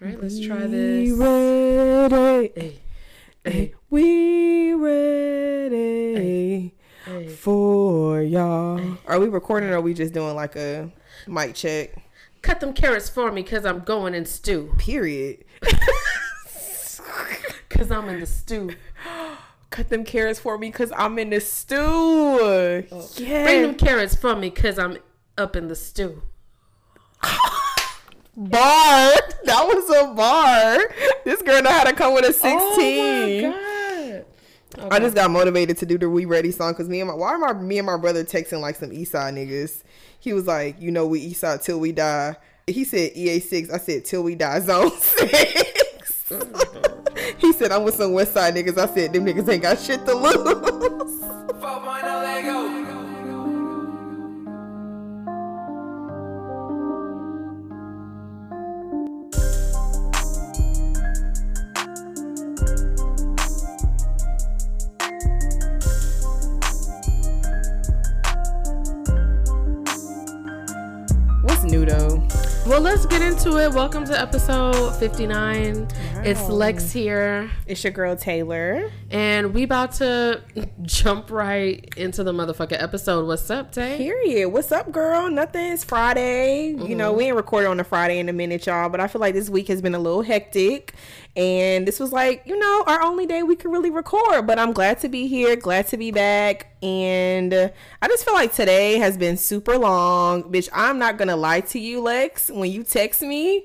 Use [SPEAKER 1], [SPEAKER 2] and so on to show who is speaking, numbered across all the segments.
[SPEAKER 1] All right, let's try this.
[SPEAKER 2] We ready.
[SPEAKER 1] Hey,
[SPEAKER 2] Hey, we ready
[SPEAKER 1] hey.
[SPEAKER 2] for y'all. Are we recording or are we just doing like a mic check?
[SPEAKER 1] Cut them carrots for me because I'm going in stew.
[SPEAKER 2] Period.
[SPEAKER 1] Because I'm in the stew.
[SPEAKER 2] Cut them carrots for me because I'm in the stew. Yeah.
[SPEAKER 1] Bring them carrots for me because I'm up in the stew.
[SPEAKER 2] bar. That was a bar. This girl know how to come with a 16.
[SPEAKER 1] Oh my god.
[SPEAKER 2] I just got motivated to do the We Ready song because me and my why am I me and my brother texting like some Eastside niggas? He was like, you know, we Eastside till we die. He said EA six. I said till we die zone six. he said I'm with some West Side niggas. I said them niggas ain't got shit to lose.
[SPEAKER 1] Well, let's get into it. Welcome to episode 59. It's Lex here,
[SPEAKER 2] It's your girl Taylor.
[SPEAKER 1] and we about to jump right into the motherfucking episode. What's up, Tay?
[SPEAKER 2] Period. What's up, girl? Nothing. It's Friday. You know, mm-hmm. we ain't recorded on a Friday in a minute, y'all. But I feel like this week has been a little hectic, and this was like, you know, our only day we could really record. But I'm glad to be here. Glad to be back. And I just feel like today has been super long, bitch. I'm not gonna lie to you, Lex. When you text me,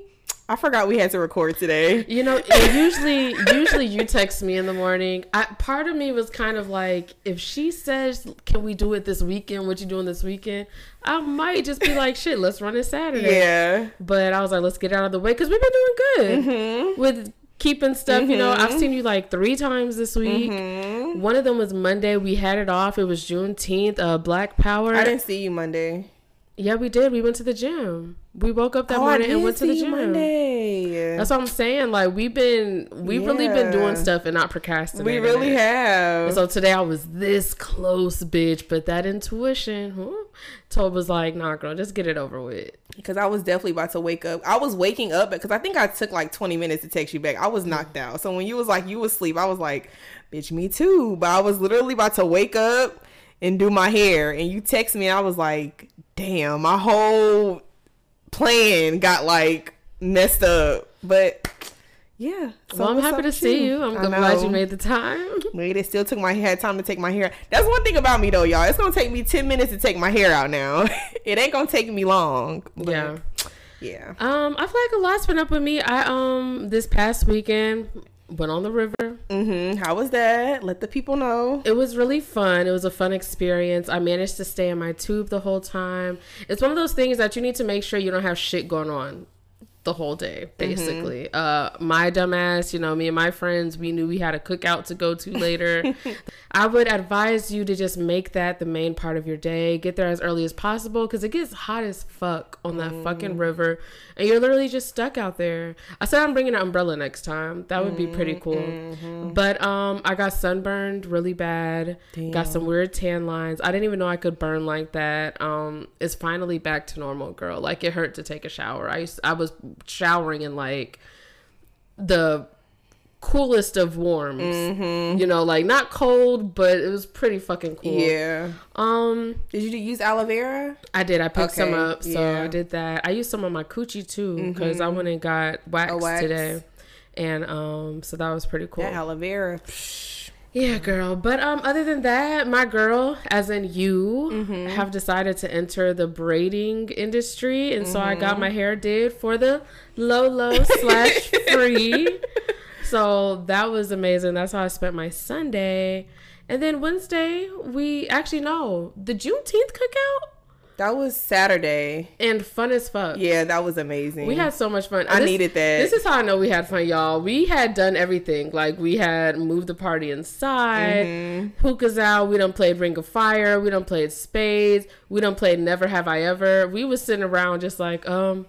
[SPEAKER 2] I forgot we had to record today.
[SPEAKER 1] You know, usually, usually you text me in the morning. I, part of me was kind of like, if she says, "Can we do it this weekend? What you doing this weekend?" I might just be like, "Shit, let's run it Saturday."
[SPEAKER 2] Yeah.
[SPEAKER 1] But I was like, let's get it out of the way because we've been doing good
[SPEAKER 2] Mm-hmm.
[SPEAKER 1] with keeping stuff. You know, I've seen you like three times this week.
[SPEAKER 2] Mm-hmm.
[SPEAKER 1] One of them was Monday. We had it off. It was Juneteenth. Uh, Black Power.
[SPEAKER 2] I didn't see you Monday.
[SPEAKER 1] yeah, we did. We went to the gym. We woke up that
[SPEAKER 2] Oh,
[SPEAKER 1] morning and went to the gym.
[SPEAKER 2] Monday.
[SPEAKER 1] That's what I'm saying. Like we've been, we've really been doing stuff and not procrastinating.
[SPEAKER 2] we really
[SPEAKER 1] it.
[SPEAKER 2] have.
[SPEAKER 1] And so today I was this close, bitch. But that intuition, huh, told was like, nah, girl, just get it over with.
[SPEAKER 2] Because I was definitely about to wake up. I was waking up because I think I took like 20 minutes to text you back. I was knocked out. So when you was like, you was asleep, I was like, bitch, me too. But I was literally about to wake up and do my hair. And you text me I was like, damn, my whole plan got like messed up. But yeah. So
[SPEAKER 1] well, I'm happy to see you. I'm
[SPEAKER 2] I
[SPEAKER 1] glad you made the time.
[SPEAKER 2] Wait, it still took my had time to take my hair. That's one thing about me though, y'all. It's gonna take me ten minutes to take my hair out now. it ain't gonna take me long. but
[SPEAKER 1] yeah.
[SPEAKER 2] yeah.
[SPEAKER 1] Um, I feel like a lot's been up with me. I um this past weekend went on the river.
[SPEAKER 2] Mm-hmm. How was that? Let the people know.
[SPEAKER 1] It was really fun. It was a fun experience. I managed to stay in my tube the whole time. It's one of those things that you need to make sure you don't have shit going on the whole day, basically. Uh my dumbass, you know, me and my friends, we knew we had a cookout to go to later. I would advise you to just make that the main part of your day. Get there as early as possible because it gets hot as fuck on that fucking river, and you're literally just stuck out there. I said I'm bringing an umbrella next time. That would be pretty cool. But um, I got sunburned really bad. Got some weird tan lines. I didn't even know I could burn like that. Um, it's finally back to normal, girl. Like it hurt to take a shower. I used, I was showering in like the coolest of warms. You know, like not cold, but it was pretty fucking cool.
[SPEAKER 2] Yeah.
[SPEAKER 1] Um,
[SPEAKER 2] Did you use aloe vera?
[SPEAKER 1] I did. I picked some up, so
[SPEAKER 2] yeah. Mm-hmm.
[SPEAKER 1] I did that. I used some on my coochie too because I went and got wax,
[SPEAKER 2] wax.
[SPEAKER 1] today, and um, so that was pretty cool.
[SPEAKER 2] That aloe vera.
[SPEAKER 1] Yeah, girl. But um, other than that, my girl, as in you,
[SPEAKER 2] Mm-hmm.
[SPEAKER 1] have decided to enter the braiding industry, and so I
[SPEAKER 2] Mm-hmm.
[SPEAKER 1] got my hair did for the low low slash free. So that was amazing. That's how I spent my Sunday, and then Wednesday we actually no the Juneteenth cookout
[SPEAKER 2] That was Saturday.
[SPEAKER 1] and fun as fuck.
[SPEAKER 2] Yeah, that was amazing.
[SPEAKER 1] We had so much fun.
[SPEAKER 2] I
[SPEAKER 1] This-
[SPEAKER 2] needed that.
[SPEAKER 1] This is how I know we had fun, y'all. We had done everything. Like we had moved the party inside,
[SPEAKER 2] Mm-hmm.
[SPEAKER 1] hookahs out. We done played Ring of Fire. We done played Spades. We done played Never Have I Ever. We was sitting around just like, um,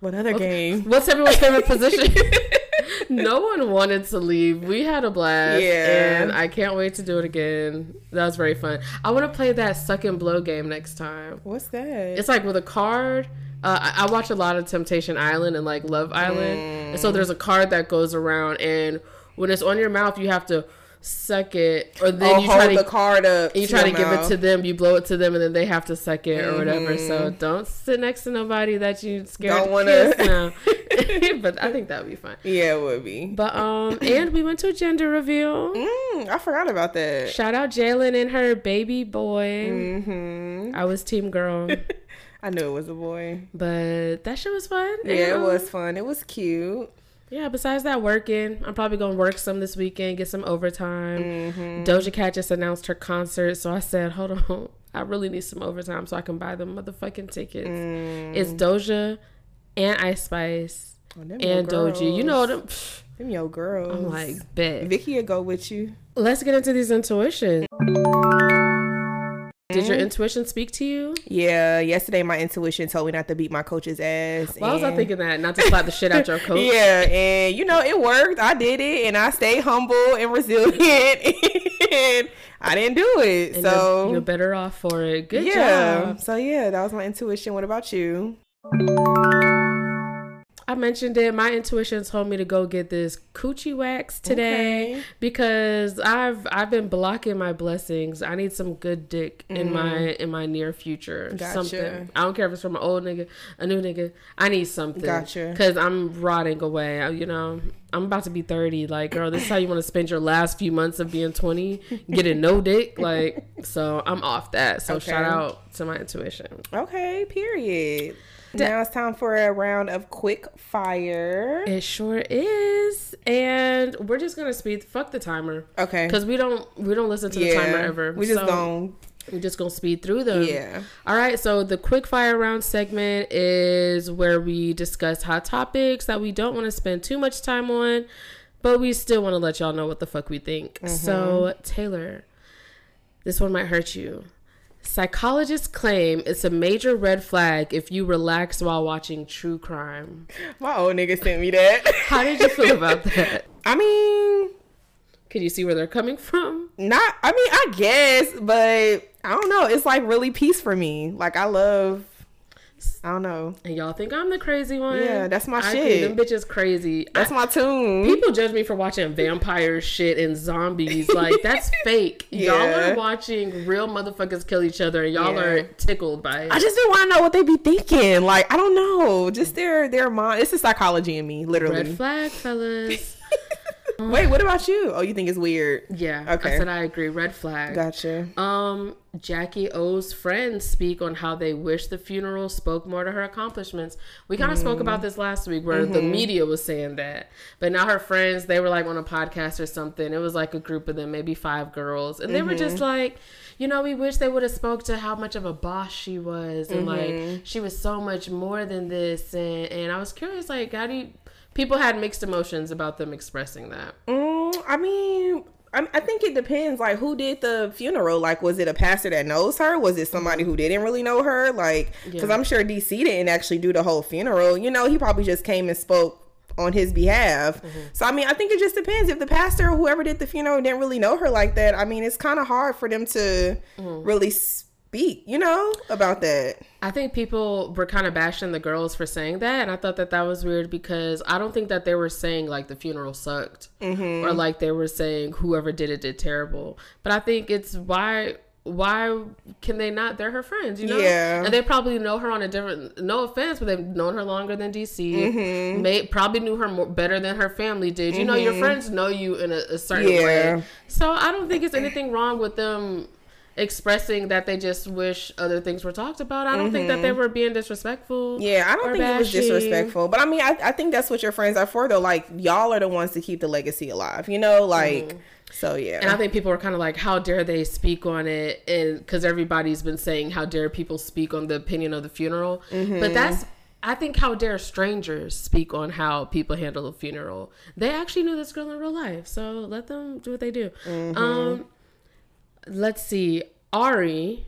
[SPEAKER 2] what other game?
[SPEAKER 1] what's everyone's favorite position? no one wanted to leave. We had a blast.
[SPEAKER 2] Yeah.
[SPEAKER 1] And I can't wait to do it again. That was very fun. I want to play that suck and blow game next time.
[SPEAKER 2] What's that?
[SPEAKER 1] It's like with a card, Uh, I, I watch a lot of Temptation Island and like Love Island, and so there's a card that goes around, and when it's on your mouth, you have to suck it, or then you
[SPEAKER 2] hold
[SPEAKER 1] try to
[SPEAKER 2] the card up.
[SPEAKER 1] you try to give it to them, you blow it to them, and then they have to suck it or whatever. So
[SPEAKER 2] Mm-hmm.
[SPEAKER 1] don't sit next to nobody that you scared
[SPEAKER 2] Don't wanna-
[SPEAKER 1] now. but I think that would be fun.
[SPEAKER 2] Yeah, it would be.
[SPEAKER 1] But um, and we went to a gender reveal.
[SPEAKER 2] Mm, I forgot about that.
[SPEAKER 1] Shout out Jalen and her baby boy.
[SPEAKER 2] hmm
[SPEAKER 1] I was team girl,
[SPEAKER 2] I knew it was a boy.
[SPEAKER 1] but that shit was fun.
[SPEAKER 2] Yeah, it
[SPEAKER 1] um,
[SPEAKER 2] was fun. It was cute.
[SPEAKER 1] Yeah, besides that, working. I'm probably gonna work some this weekend, get some overtime.
[SPEAKER 2] Mm-hmm.
[SPEAKER 1] Doja Cat just announced her concert, so I said, hold on, I really need some overtime so I can buy the motherfucking tickets.
[SPEAKER 2] Mm.
[SPEAKER 1] It's Doja and Ice Spice
[SPEAKER 2] Oh,
[SPEAKER 1] and Doechii. You know them.
[SPEAKER 2] girls. them your girls.
[SPEAKER 1] I'm like, bet.
[SPEAKER 2] Vicky will go with you.
[SPEAKER 1] Let's get into these intuitions. Did
[SPEAKER 2] Mm-hmm.
[SPEAKER 1] your intuition speak to you?
[SPEAKER 2] Yeah, yesterday my intuition told me not to beat my coach's ass.
[SPEAKER 1] Why was I thinking that? Not to slap the shit out your coach?
[SPEAKER 2] Yeah, and you know it worked. I did it, and I stayed humble and resilient, and I didn't do it.
[SPEAKER 1] And
[SPEAKER 2] so
[SPEAKER 1] you're, you're better off for it. Good
[SPEAKER 2] yeah,
[SPEAKER 1] job.
[SPEAKER 2] so yeah, that was my intuition. What about you?
[SPEAKER 1] I mentioned it. My intuition told me to go get this coochie wax today
[SPEAKER 2] Okay.
[SPEAKER 1] because I've I've been blocking my blessings. I need some good dick in my in my near future.
[SPEAKER 2] Mm. Gotcha.
[SPEAKER 1] Something. I don't care if it's from an old nigga, a new nigga. I need something.
[SPEAKER 2] Gotcha.
[SPEAKER 1] Because I'm rotting away. I- You know, I'm about to be 30. Like, girl, this is how you want to spend your last few months of being 20, getting no dick. Like, so I'm off that. So
[SPEAKER 2] Okay.
[SPEAKER 1] shout out to my intuition.
[SPEAKER 2] Okay, period. Now it's time for a round of quick fire.
[SPEAKER 1] It sure is, and we're just gonna speed. Fuck the timer,
[SPEAKER 2] Okay.
[SPEAKER 1] because we don't we don't listen to the timer ever.
[SPEAKER 2] we just
[SPEAKER 1] So
[SPEAKER 2] don't.
[SPEAKER 1] we're just gonna speed through them.
[SPEAKER 2] Yeah.
[SPEAKER 1] All right. So the quick fire round segment is where we discuss hot topics that we don't want to spend too much time on, but we still want to let y'all know what the fuck we think. So mm-hmm. Taylor, this one might hurt you. Psychologists claim it's a major red flag if you relax while watching true crime.
[SPEAKER 2] My old nigga sent me that.
[SPEAKER 1] How did you feel about that?
[SPEAKER 2] I mean,
[SPEAKER 1] Can you see where they're coming from?
[SPEAKER 2] not. I mean, I guess, but I don't know. It's like really peace for me. Like I love. I don't know.
[SPEAKER 1] And y'all think I'm the crazy one?
[SPEAKER 2] Yeah, that's my
[SPEAKER 1] I
[SPEAKER 2] shit.
[SPEAKER 1] Think them bitches crazy.
[SPEAKER 2] That's
[SPEAKER 1] I-
[SPEAKER 2] my tune.
[SPEAKER 1] People judge me for watching vampire shit and zombies. Like that's fake. Y'all are watching real motherfuckers kill each other, and y'all
[SPEAKER 2] Yeah.
[SPEAKER 1] are tickled by it.
[SPEAKER 2] I just didn't want to know what they be thinking. Like I don't know. Just their their mind. It's the psychology in me, literally.
[SPEAKER 1] Red flag, fellas.
[SPEAKER 2] Wait, what about you? Oh, you think it's weird?
[SPEAKER 1] yeah.
[SPEAKER 2] Okay.
[SPEAKER 1] I said I agree. Red flag.
[SPEAKER 2] Gotcha.
[SPEAKER 1] Um, Jacky Oh's friends speak on how they wish the funeral spoke more to her accomplishments. We kind of mm-hmm. spoke about this last week where the mm-hmm. media was saying that. But now her friends, they were like on a podcast or something. It was like a group of them, maybe five girls. And they were just mm-hmm. like, you know, we wish they would have spoke to how much of a boss she was and like she was so much more than this and and I was curious like how do you people had mixed emotions about them expressing that.
[SPEAKER 2] Mm, I mean, I, I think it depends. Like, who did the funeral? Like, was it a pastor that knows her? Was it somebody who didn't really know her? Like, because
[SPEAKER 1] Yeah.
[SPEAKER 2] I'm sure DC didn't actually do the whole funeral. You know, he probably just came and spoke on his behalf. So, I mean, I think it just depends. If the pastor or whoever did the funeral didn't really know her like that, I mean, it's kind of hard for them to really speak, you know, about that.
[SPEAKER 1] I think people were kind of bashing the girls for saying that, and I thought that that was weird because I don't think that they were saying like the funeral sucked
[SPEAKER 2] Mm-hmm.
[SPEAKER 1] or like they were saying whoever did it did terrible. But I think it's why why can they not? They're her friends, you know.
[SPEAKER 2] Yeah.
[SPEAKER 1] and they probably know her on a different. No offense, but they've known her longer than DC.
[SPEAKER 2] Mm-hmm.
[SPEAKER 1] May probably knew her more better than her family did. You know, your friends know you in a, a certain
[SPEAKER 2] Yeah.
[SPEAKER 1] way. So I don't think it's anything wrong with them expressing that they just wish other things were talked about. I don't think that they were being disrespectful.
[SPEAKER 2] Mm-hmm. Yeah, I don't think it was disrespectful. But I mean, I, I think that's what your friends are for, though. Like, y'all are the ones to keep the legacy alive, you know? Like, so yeah.
[SPEAKER 1] Mm-hmm. And I think people were kind of like, how dare they speak on it? And because everybody's been saying, how dare people speak on the opinion of the funeral?
[SPEAKER 2] Mm-hmm.
[SPEAKER 1] But that's, I think, how dare strangers speak on how people handle a funeral? They actually knew this girl in real life. So let them do what they do.
[SPEAKER 2] Mm-hmm.
[SPEAKER 1] Um, let's see. Ari,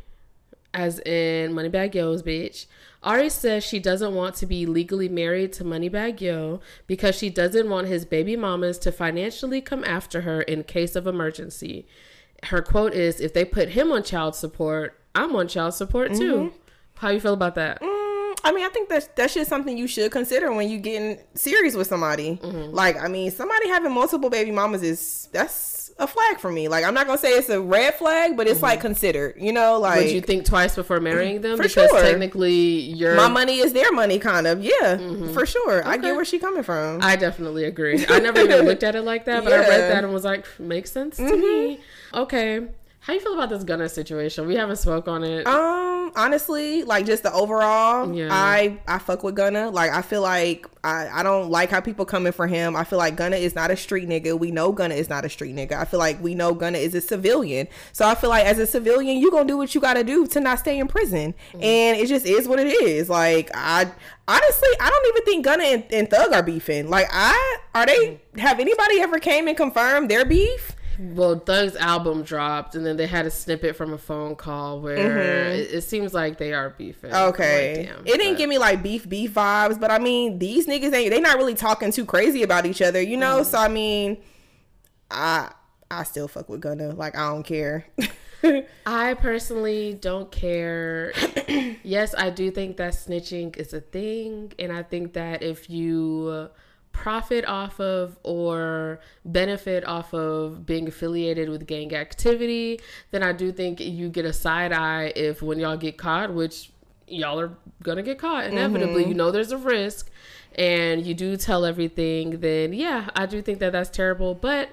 [SPEAKER 1] as in Moneybagg Yo's bitch. Ari says she doesn't want to be legally married to Moneybagg Yo because she doesn't want his baby mamas to financially come after her in case of emergency. Her quote is, "If they put him on child support, I'm on child support too." How you feel about that?
[SPEAKER 2] Mm, I mean, I think that's that's just something you should consider when you getting serious with somebody.
[SPEAKER 1] Mm-hmm.
[SPEAKER 2] Like, I mean, somebody having multiple baby mamas is that's a flag for me. Like, I'm not gonna say it's a red flag, but it's like considered. You know, like
[SPEAKER 1] Mm-hmm. Would you think twice before marrying them?
[SPEAKER 2] For
[SPEAKER 1] because
[SPEAKER 2] sure.
[SPEAKER 1] technically, you're.
[SPEAKER 2] my money is their money, kind of. Yeah, for sure. I get where she's coming from.
[SPEAKER 1] I definitely agree. I never even looked at it like that, but I read that and was like, makes sense to me. Okay. How you feel about this Gunna situation? We haven't spoke on it.
[SPEAKER 2] Um, honestly, like just the overall,
[SPEAKER 1] Yeah.
[SPEAKER 2] I I fuck with Gunna. Like I feel like I I don't like how people coming for him. I feel like Gunna is not a street nigga. We know Gunna is not a street nigga. I feel like we know Gunna is a civilian. So I feel like as a civilian, you gonna do what you gotta do to not stay in prison, and it just is what it is. Like I honestly, I don't even think Gunna and, and Thug are beefing. Like I are they? Have anybody ever came and confirmed their beef?
[SPEAKER 1] Well, Thug's album dropped, and then they had a snippet from a phone call where it, it seems like they are beefing.
[SPEAKER 2] Mm-hmm. Okay.
[SPEAKER 1] like, damn,
[SPEAKER 2] it didn't
[SPEAKER 1] but-
[SPEAKER 2] give me like beef beef vibes, but I mean these niggas ain't they not really talking too crazy about each other, you know? So I mean I I still fuck with Gunna. Like I don't care.
[SPEAKER 1] I personally don't care. yes, I do think that snitching is a thing, and I think that if you profit off of or benefit off of being affiliated with gang activity, then I do think you get a side eye if when y'all get caught, which y'all are gonna get caught mm-hmm. inevitably. You know there's a risk, and you do tell everything. Then yeah, I do think that that's terrible, but.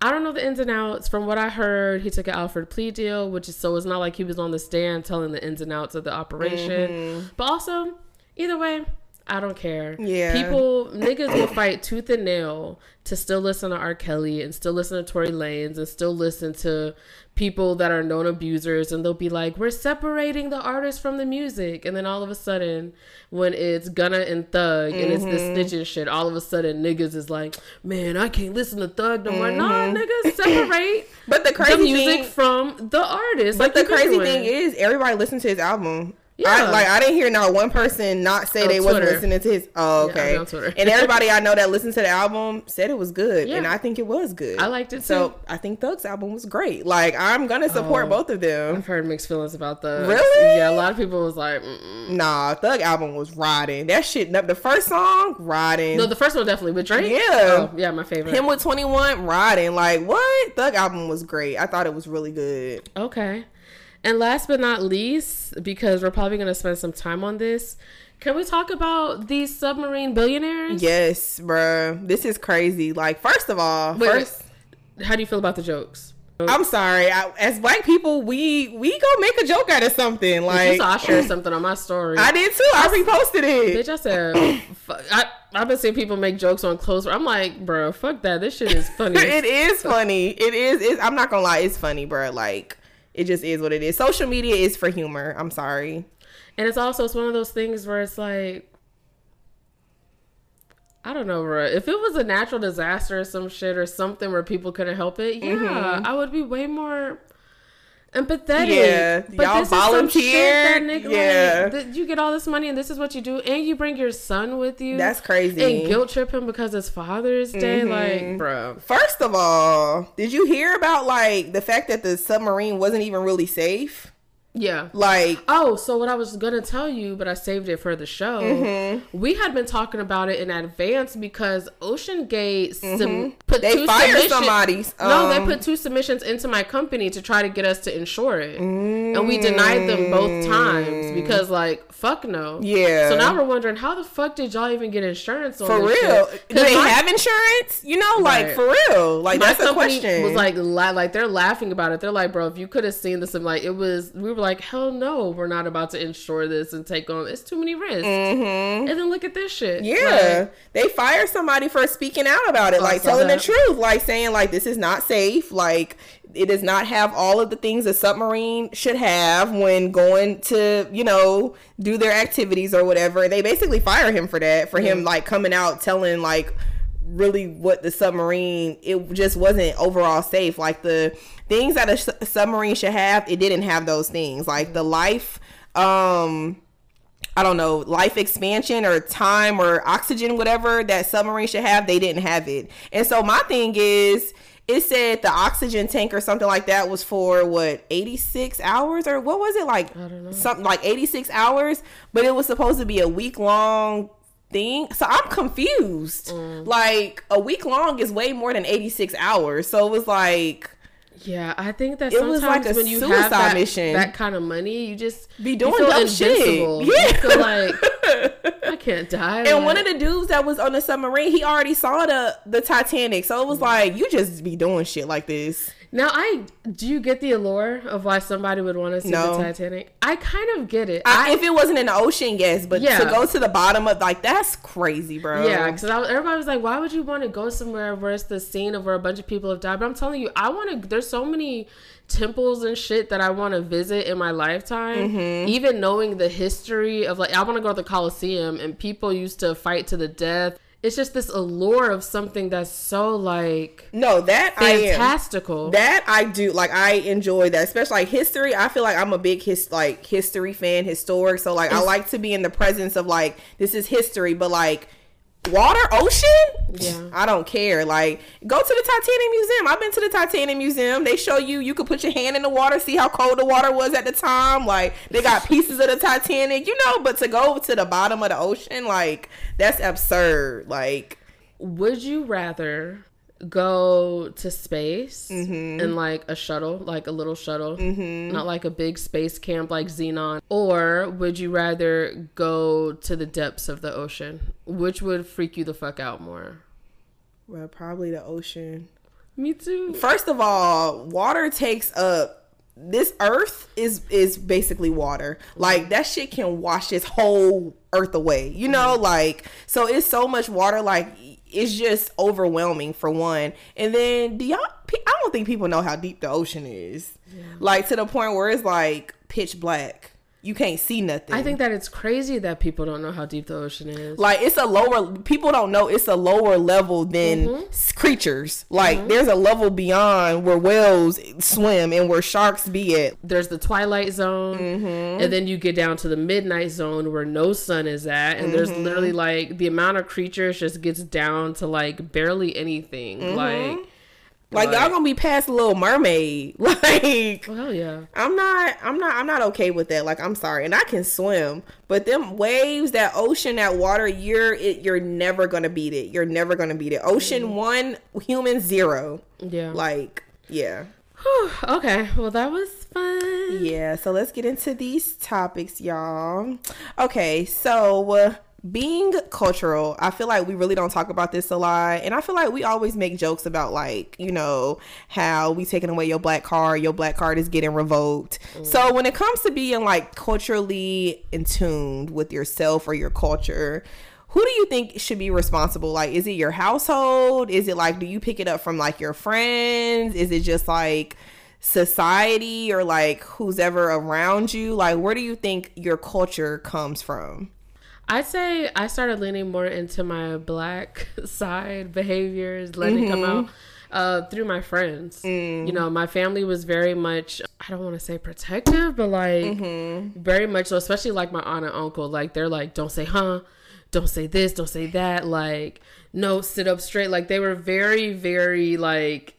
[SPEAKER 1] I don't know the ins and outs. From what I heard, he took an Alford plea deal, which is so it's not like he was on the stand telling the ins and outs of the operation. Mm-hmm. But also, either way, I don't care.
[SPEAKER 2] Yeah.
[SPEAKER 1] People, niggas will fight tooth and nail to still listen to R. Kelly and still listen to Tory Lanez and still listen to people that are known abusers. And they'll be like, we're separating the artist from the music. And then all of a sudden, when it's Gunna and Thug and it's this mm-hmm. snitching shit, all of a sudden niggas is like, man, I can't listen to Thug no more. Nah, mm-hmm. niggas, separate
[SPEAKER 2] But the crazy the
[SPEAKER 1] music
[SPEAKER 2] thing
[SPEAKER 1] from the artist.
[SPEAKER 2] But
[SPEAKER 1] like
[SPEAKER 2] the crazy
[SPEAKER 1] doing.
[SPEAKER 2] thing is everybody listened to his album.
[SPEAKER 1] Yeah.
[SPEAKER 2] I, like I didn't hear not one person not say
[SPEAKER 1] On
[SPEAKER 2] they wasn't listening to his. Oh,
[SPEAKER 1] Yeah,
[SPEAKER 2] okay.
[SPEAKER 1] Twitter.
[SPEAKER 2] and everybody I know that listened to the album said it was good,
[SPEAKER 1] Yeah.
[SPEAKER 2] and I think it was good.
[SPEAKER 1] I liked it
[SPEAKER 2] So
[SPEAKER 1] too.
[SPEAKER 2] I think Thug's album was great. Like I'm gonna support
[SPEAKER 1] Oh.
[SPEAKER 2] both of them.
[SPEAKER 1] I've heard mixed feelings about the.
[SPEAKER 2] Really?
[SPEAKER 1] Yeah, a lot of people was like, Mm-mm.
[SPEAKER 2] Nah, Thug album was riding. That shit. The first song, riding.
[SPEAKER 1] no, the first one definitely with Drake.
[SPEAKER 2] Yeah.
[SPEAKER 1] Oh, yeah, my favorite.
[SPEAKER 2] Him with 21, riding. Like what? Thug album was great. I thought it was really good.
[SPEAKER 1] Okay. And last but not least, because we're probably going to spend some time on this, can we talk about these submarine billionaires?
[SPEAKER 2] Yes, bruh. This is crazy. Like first of all,
[SPEAKER 1] Wait,
[SPEAKER 2] first.
[SPEAKER 1] How do you feel about the jokes?
[SPEAKER 2] I'm sorry. I, as black people, we we go make a joke out of something.
[SPEAKER 1] you
[SPEAKER 2] Like
[SPEAKER 1] saw I shared something on my story.
[SPEAKER 2] I did too. I reposted it.
[SPEAKER 1] Bitch, I said, fuck, I, I've been seeing people make jokes on clothes. I'm like, bro, fuck that. This shit is funny.
[SPEAKER 2] it is funny. It is. It's, I'm not gonna lie. It's funny, bruh. Like it just is what it is. Social media is for humor. I'm sorry.
[SPEAKER 1] And it's also it's one of those things where it's like I don't know, bro. If it was a natural disaster or some shit or something where people couldn't help it, yeah,
[SPEAKER 2] Mm-hmm.
[SPEAKER 1] I would be way more empathetic.
[SPEAKER 2] Yeah,
[SPEAKER 1] but
[SPEAKER 2] y'all
[SPEAKER 1] this is some
[SPEAKER 2] Yeah.
[SPEAKER 1] like, you get all this money and this is what you do, and you bring your son with you.
[SPEAKER 2] That's crazy.
[SPEAKER 1] And guilt trip him because it's Father's Day,
[SPEAKER 2] Mm-hmm.
[SPEAKER 1] like, bro.
[SPEAKER 2] First of all, did you hear about like the fact that the submarine wasn't even really safe?
[SPEAKER 1] Yeah.
[SPEAKER 2] Like
[SPEAKER 1] Oh, so what I was gonna tell you, but I saved it for the show.
[SPEAKER 2] Mm-hmm.
[SPEAKER 1] We had been talking about it in advance because OceanGate sum- put
[SPEAKER 2] Mm-hmm. They
[SPEAKER 1] two
[SPEAKER 2] fired
[SPEAKER 1] submission-
[SPEAKER 2] somebody's,
[SPEAKER 1] no, they
[SPEAKER 2] um,
[SPEAKER 1] put two submissions into my company to try to get us to insure it, and we denied them both times because, like, fuck no.
[SPEAKER 2] Mm. Yeah.
[SPEAKER 1] So now we're wondering how the fuck did y'all even get insurance on
[SPEAKER 2] for real. Do they
[SPEAKER 1] my-
[SPEAKER 2] have insurance? You know, like
[SPEAKER 1] Right.
[SPEAKER 2] for real. Like
[SPEAKER 1] my
[SPEAKER 2] that's a question.
[SPEAKER 1] was like la- like they're laughing about it. They're like, bro, if you could have seen this, and like it was, we were like, hell no, we're not about to insure this and take on. It's too many risks. And then look at this shit.
[SPEAKER 2] Mm-hmm. Yeah,
[SPEAKER 1] Like,
[SPEAKER 2] they fire somebody for speaking out about it, like telling
[SPEAKER 1] that.
[SPEAKER 2] the truth, like saying like this is not safe, like it does not have all of the things a submarine should have when going to, you know, do their activities or whatever. They basically fire him for that, for him like coming out telling like really what the submarine it just wasn't overall safe like the things that a su- submarine should have it didn't have those things like the life um I don't know, life expansion or time or oxygen, whatever that submarine should have, they didn't have it. And so my thing is, it said the oxygen tank or something like that was for what 86 hours or what was it like
[SPEAKER 1] don't know.
[SPEAKER 2] something like 86 hours but it was supposed to be a week long thing so i'm confused
[SPEAKER 1] Mm.
[SPEAKER 2] like a week long is way more than 86 hours so it was like
[SPEAKER 1] Yeah, I think that
[SPEAKER 2] It was like a
[SPEAKER 1] when you
[SPEAKER 2] suicide
[SPEAKER 1] have that,
[SPEAKER 2] mission.
[SPEAKER 1] that kind of money, you just
[SPEAKER 2] Be
[SPEAKER 1] you
[SPEAKER 2] doing
[SPEAKER 1] feel
[SPEAKER 2] dumb shit. Yeah.
[SPEAKER 1] You feel like I can't die.
[SPEAKER 2] and one of the dudes that was on the submarine he already saw the the titanic so it
[SPEAKER 1] Mm.
[SPEAKER 2] was like you just be doing shit like this
[SPEAKER 1] now, I do you get the allure of why somebody would want to see
[SPEAKER 2] No.
[SPEAKER 1] the Titanic? I kind of get it.
[SPEAKER 2] I, if it wasn't in the ocean yes but
[SPEAKER 1] Yeah.
[SPEAKER 2] to go to the bottom of like that's crazy bro
[SPEAKER 1] Yeah, because everybody was like, "Why would you want to go somewhere where it's the scene of where a bunch of people have died?" But I'm telling you, I want to. There's so many temples and shit that I want to visit in my lifetime.
[SPEAKER 2] Mm-hmm.
[SPEAKER 1] Even knowing the history of like, I want to go to the Colosseum and people used to fight to the death. It's just this allure of something that's so like
[SPEAKER 2] no that i am
[SPEAKER 1] fantastical.
[SPEAKER 2] That I do like. I enjoy that, especially like history. I feel like I'm a big his like history fan, historic. So like I like to be in the presence of like this is history, but like water, ocean.
[SPEAKER 1] Yeah.
[SPEAKER 2] I don't care. Like go to the Titanic Museum. I've been to the Titanic Museum. They show you you could put your hand in the water, see how cold the water was at the time. Like they got pieces of the Titanic, you know. But to go to the bottom of the ocean, like that's absurd. Like
[SPEAKER 1] Would you rather go to space
[SPEAKER 2] Mm-hmm.
[SPEAKER 1] in like a shuttle, like a little shuttle, not like a big space camp like Xenon, or would you rather go to the depths of the ocean? Which would freak you the fuck out more?
[SPEAKER 2] well, probably the ocean.
[SPEAKER 1] Me too.
[SPEAKER 2] First of all, water takes up this earth is is basically water. Like that shit can wash this whole earth away. You know, like so it's so much water like it's just overwhelming for one. And then do y'all I don't think people know how deep the ocean is. Like to the point where it's like pitch black. You can't see nothing.
[SPEAKER 1] I think that it's crazy that people don't know how deep the ocean is.
[SPEAKER 2] like it's a lower people don't know it's a lower level than
[SPEAKER 1] Mm-hmm.
[SPEAKER 2] creatures like there's a level beyond where whales swim and where sharks be at
[SPEAKER 1] There's the twilight zone,
[SPEAKER 2] Mm-hmm.
[SPEAKER 1] and then you get down to the midnight zone where no sun is at, and there's
[SPEAKER 2] Mm-hmm.
[SPEAKER 1] literally like the amount of creatures just gets down to like barely anything.
[SPEAKER 2] Mm-hmm.
[SPEAKER 1] Like,
[SPEAKER 2] like y'all gonna be past a little mermaid like
[SPEAKER 1] well, yeah.
[SPEAKER 2] i'm not i'm not i'm not okay with that like i'm sorry and i can swim but them waves that ocean that water you're it you're never gonna beat it you're never gonna beat it ocean one human zero
[SPEAKER 1] Yeah.
[SPEAKER 2] like yeah
[SPEAKER 1] Whew, okay. Well, that was fun.
[SPEAKER 2] Yeah, so let's get into these topics, y'all. Okay, so uh, being cultural, I feel like we really don't talk about this a lot. And I feel like we always make jokes about, like, you know, how we taking away your black card, your black card is getting revoked. Mm. So when it comes to being, like, culturally in tuned with yourself or your culture, who do you think should be responsible? Like, is it your household? Is it like, do you pick it up from like your friends? Is it just like society or like who's ever around you? Like, where do you think your culture comes from?
[SPEAKER 1] I'd say I started leaning more into my black side behaviors, letting it come out mm-hmm. uh, through my friends. Mm. You know, my family was very much, I don't want to say protective, but like mm-hmm. very much so, especially like my aunt and uncle. Like, they're like, don't say, huh? Don't say this, don't say that. Like, no, sit up straight. Like, they were very, very like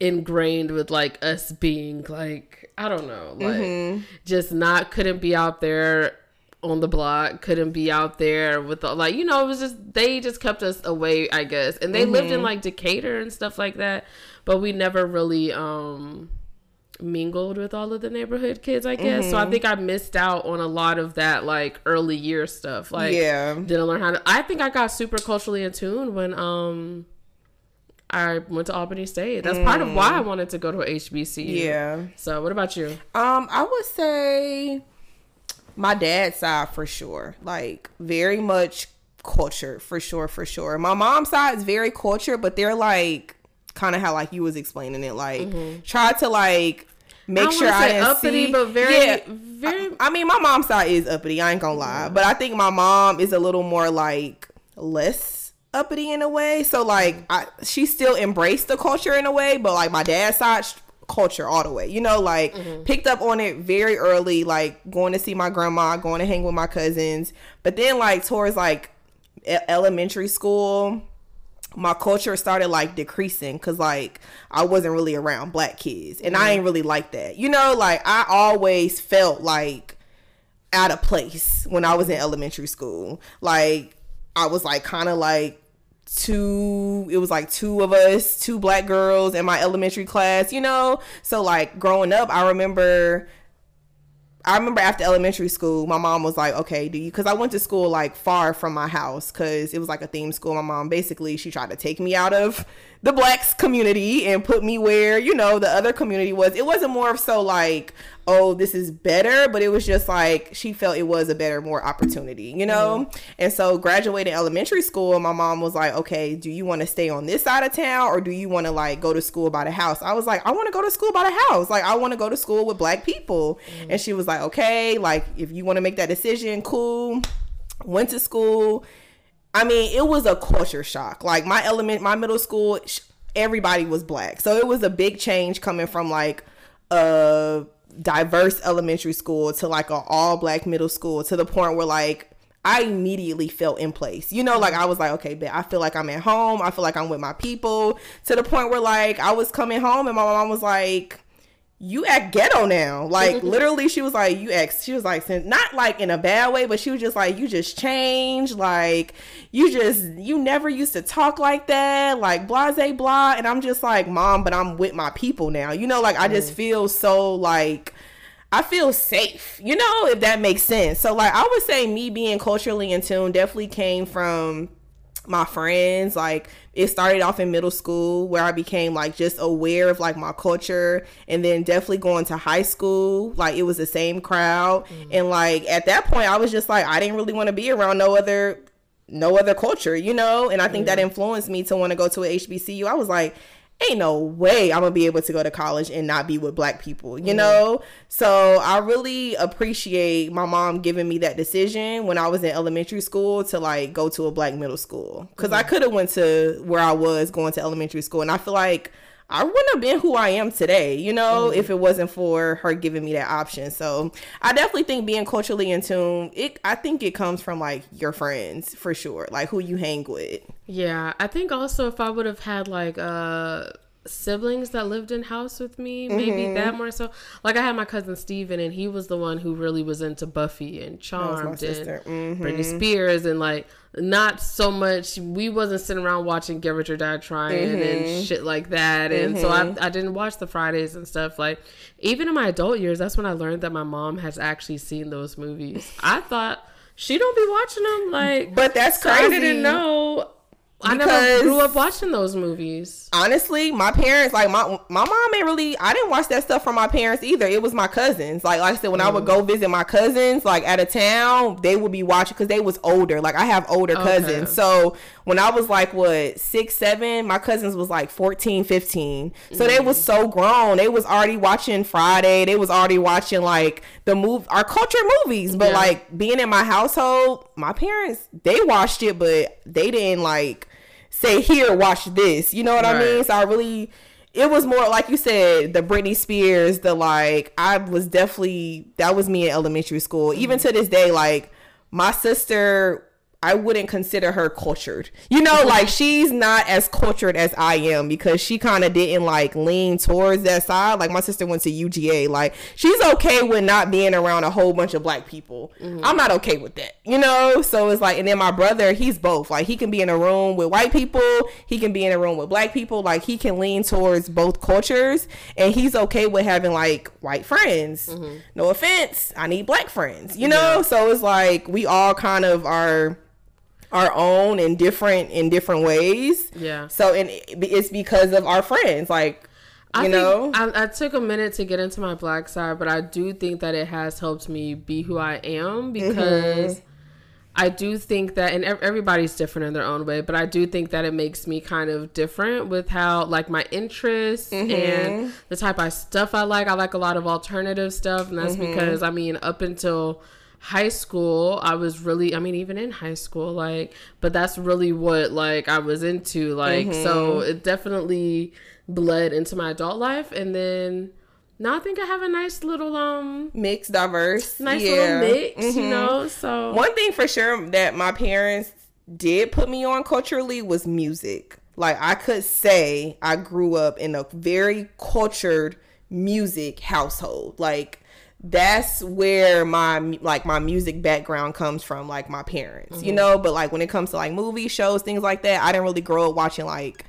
[SPEAKER 1] ingrained with like us being like, I don't know, like mm-hmm. just not, couldn't be out there on the block couldn't be out there with the, like you know it was just they just kept us away i guess and they lived in like decatur and stuff like that but we never really um mingled with all of the neighborhood kids i guess so i think i missed out on a lot of that like early year stuff like
[SPEAKER 2] Yeah.
[SPEAKER 1] didn't learn how to i think i got super culturally in tune when um I went to Albany State. That's part of why I wanted to go to HBCU.
[SPEAKER 2] Yeah.
[SPEAKER 1] So, what about you?
[SPEAKER 2] Um, I would say my dad's side for sure. Like very much culture for sure, for sure. My mom's side is very culture, but they're like kind of how like you was explaining it. Like mm-hmm. try to like make
[SPEAKER 1] don't
[SPEAKER 2] sure I didn't
[SPEAKER 1] uppity,
[SPEAKER 2] see.
[SPEAKER 1] but very-
[SPEAKER 2] yeah,
[SPEAKER 1] very-
[SPEAKER 2] I, I mean, my mom's side is uppity. I ain't gonna lie, mm-hmm. but I think my mom is a little more like less uppity in a way. So like, mm-hmm. I she still embraced the culture in a way, but like my dad's side culture all the way. You know, like mm-hmm. picked up on it very early, like going to see my grandma, going to hang with my cousins. But then like towards like elementary school, my culture started like decreasing because like I wasn't really around black kids and I mm-hmm. ain't really like that. You know, like I always felt like out of place when I was in elementary school. Like I was like kind of like two it was like two of us two black girls in my elementary class you know so like growing up i remember I remember after elementary school, my mom was like, "Okay, do you?" Because I went to school like far from my house because it was like a theme school. My mom basically she tried to take me out of the blacks community and put me where you know the other community was. It wasn't more of so like, "Oh, this is better," but it was just like she felt it was a better, more opportunity, you know. Mm-hmm. And so, graduating elementary school, my mom was like, "Okay, do you want to stay on this side of town or do you want to like go to school by the house?" I was like, "I want to go to school by the house. Like, I want to go to school with black people." Mm-hmm. And she was like, "Okay, like if you want to make that decision, cool." Went to school I mean, it was a culture shock. Like my element, my middle school, everybody was black, so it was a big change coming from like a diverse elementary school to like an all black middle school to the point where like I immediately felt in place. You know, like I was like, okay, but I feel like I'm at home. I feel like I'm with my people. To the point where like I was coming home and my mom was like, you act ghetto now. Like literally she was like, you act she was like not like in a bad way, but she was just like, you just changed. Like you just you never used to talk like that, like blase blah. And I'm just like, Mom, but I'm with my people now. You know, like I just mm. feel so like I feel safe, you know, if that makes sense. So like I would say me being culturally in tune definitely came from my friends like it started off in middle school where i became like just aware of like my culture and then definitely going to high school like it was the same crowd mm-hmm. and like at that point i was just like i didn't really want to be around no other no other culture you know and i think mm-hmm. that influenced me to want to go to a hbcu i was like ain't no way I'm gonna be able to go to college and not be with black people, you mm know? So I really appreciate my mom giving me that decision when I was in elementary school to like go to a black middle school. because mm I could have went to where I was going to elementary school and I feel like I wouldn't have been who I am today, you know, mm-hmm. if it wasn't for her giving me that option. So I definitely think being culturally in tune, it I think it comes from like your friends for sure, like who you hang with.
[SPEAKER 1] Yeah, I think also if I would have had like uh siblings that lived in house with me, maybe mm-hmm. that more so. Like I had my cousin Steven and he was the one who really was into Buffy and Charmed and mm-hmm. Britney Spears and like not so much we wasn't sitting around watching Get Rich or Die Trying mm-hmm. and shit like that. And so I mm-hmm. I didn't watch the Fridays and stuff. Like even in my adult years, that's when I learned that my mom has actually seen those movies. I thought she don't be watching them like
[SPEAKER 2] But that's crazy. I
[SPEAKER 1] didn't know I never grew up watching those movies.
[SPEAKER 2] Honestly, my parents, like my my mom ain't really. I didn't watch that stuff from my parents either. It was my cousins. Like, like I said, when mm. I would go mm. visit my cousins, like out of town, they would be watching because they was older. Like I have older okay. cousins, so when I was like what six, seven, my cousins was like 14, 15. So mm. they was so grown. They was already watching Friday. They was already watching like the move our culture movies. But yeah. like being in my household, my parents they watched it, but they didn't like say here watch this. You know what right. i mean? So i really it was more like you said the britney spears the like i was definitely that was me in elementary school. Even to this day like my sister I wouldn't consider her cultured. You know, like she's not as cultured as I am because she kind of didn't like lean towards that side. Like my sister went to UGA. Like she's okay with not being around a whole bunch of black people. Mm-hmm. I'm not okay with that. You know, so it's like, and then my brother, he's both. Like he can be in a room with white people, he can be in a room with black people. Like he can lean towards both cultures, and he's okay with having like white friends. Mm-hmm. No offense, I need black friends. You know, yeah. so it's like we all kind of are our own in different in different ways.
[SPEAKER 1] Yeah.
[SPEAKER 2] So and it's because of our friends, like you I know.
[SPEAKER 1] I, I, took a minute to get into my black side, but I do think that it has helped me be who I am because. Mm-hmm. I do think that, and everybody's different in their own way, but I do think that it makes me kind of different with how, like, my interests mm-hmm. and the type of stuff I like. I like a lot of alternative stuff, and that's mm-hmm. because, I mean, up until high school i was really i mean even in high school like but that's really what like i was into like mm-hmm. so it definitely bled into my adult life and then now I think I have a nice little um
[SPEAKER 2] mix diverse
[SPEAKER 1] nice yeah. little mix mm-hmm. you know so
[SPEAKER 2] one thing for sure that my parents did put me on culturally was music Like I could say I grew up in a very cultured music household. Like that's where my like my music background comes from like my parents you mm-hmm. know? But like when it comes to like movie shows things like that i didn't really grow up watching like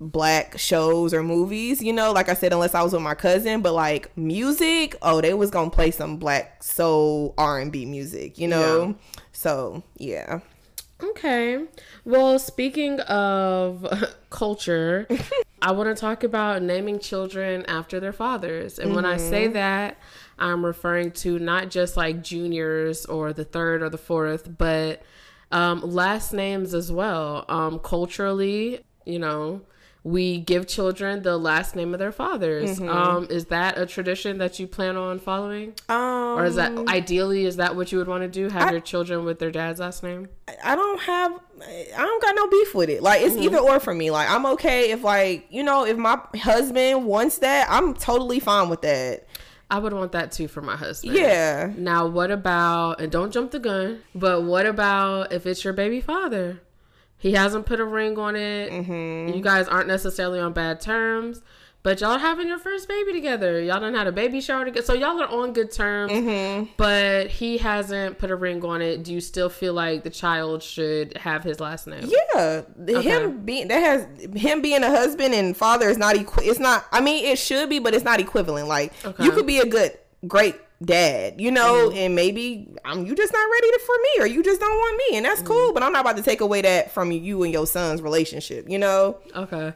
[SPEAKER 2] black shows or movies you know? Like i said unless i was with my cousin but like music oh they was gonna play some black soul r&b music you know? So yeah.
[SPEAKER 1] Okay. Well, speaking of culture, I want to talk about naming children after their fathers. And when I say mm-hmm. that, I'm referring to not just like juniors or the third or the fourth, but um, last names as well. Um, culturally, you know, we give children the last name of their fathers. Um, is that a tradition that you plan on following?
[SPEAKER 2] um
[SPEAKER 1] Or is that ideally, is that what you would want to do? Have your children with their dad's last name?
[SPEAKER 2] I don't have I don't got no beef with it. Like it's either or for me. Like I'm okay if like, you know, if my husband wants that, I'm totally fine with that.
[SPEAKER 1] I would want that too for my husband.
[SPEAKER 2] Yeah.
[SPEAKER 1] Now, what about, and don't jump the gun, but what about if it's your baby father? He hasn't put a ring on it.
[SPEAKER 2] Mm-hmm.
[SPEAKER 1] You guys aren't necessarily on bad terms, but y'all are having your first baby together. Y'all done had a baby shower together. So y'all are on good terms,
[SPEAKER 2] Mm-hmm.
[SPEAKER 1] but he hasn't put a ring on it. Do you still feel like the child should have his last name?
[SPEAKER 2] Yeah. Him being that has him being a husband and father is not equi- it's not I mean it should be, but it's not equivalent. Like
[SPEAKER 1] Okay.
[SPEAKER 2] you could be a good great dad, you know, and maybe um, you just not ready to, for me or you just don't want me and that's cool, but I'm not about to take away that from you and your son's relationship, you know?
[SPEAKER 1] Okay.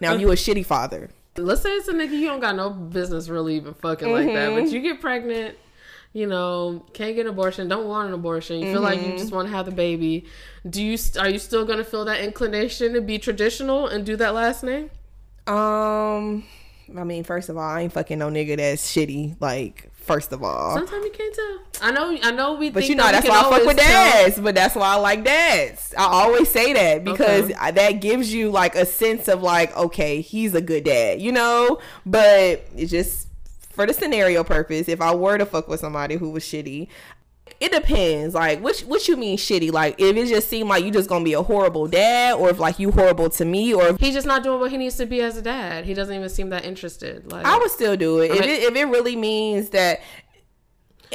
[SPEAKER 2] Now you a shitty father.
[SPEAKER 1] let's say it's a nigga you don't got no business really even fucking like that,
[SPEAKER 2] Mm-hmm.
[SPEAKER 1] but you get pregnant, you know, can't get an abortion, don't want an abortion, you feel like
[SPEAKER 2] Mm-hmm.
[SPEAKER 1] you just want to have the baby. Do you are you still gonna feel that inclination to be traditional and do that last name?
[SPEAKER 2] Um, I mean, first of all, I ain't fucking no nigga that's shitty. Like, first of all,
[SPEAKER 1] Sometimes you can't tell. I know, I know. We,
[SPEAKER 2] but
[SPEAKER 1] think
[SPEAKER 2] you know
[SPEAKER 1] that
[SPEAKER 2] that's why I fuck with dads. But that's why I like dads. I always say that because
[SPEAKER 1] Okay.
[SPEAKER 2] That gives you like a sense of like, okay, he's a good dad, you know. But it's just for the scenario purpose. If I were to fuck with somebody who was shitty. It depends, like what what you mean shitty. Like if it just seemed like you just gonna be a horrible dad, or if like you horrible to me, or if
[SPEAKER 1] He's just not doing what he needs to be as a dad. He doesn't even seem that interested. Like
[SPEAKER 2] I would still do it if
[SPEAKER 1] Okay.
[SPEAKER 2] it if it really means that.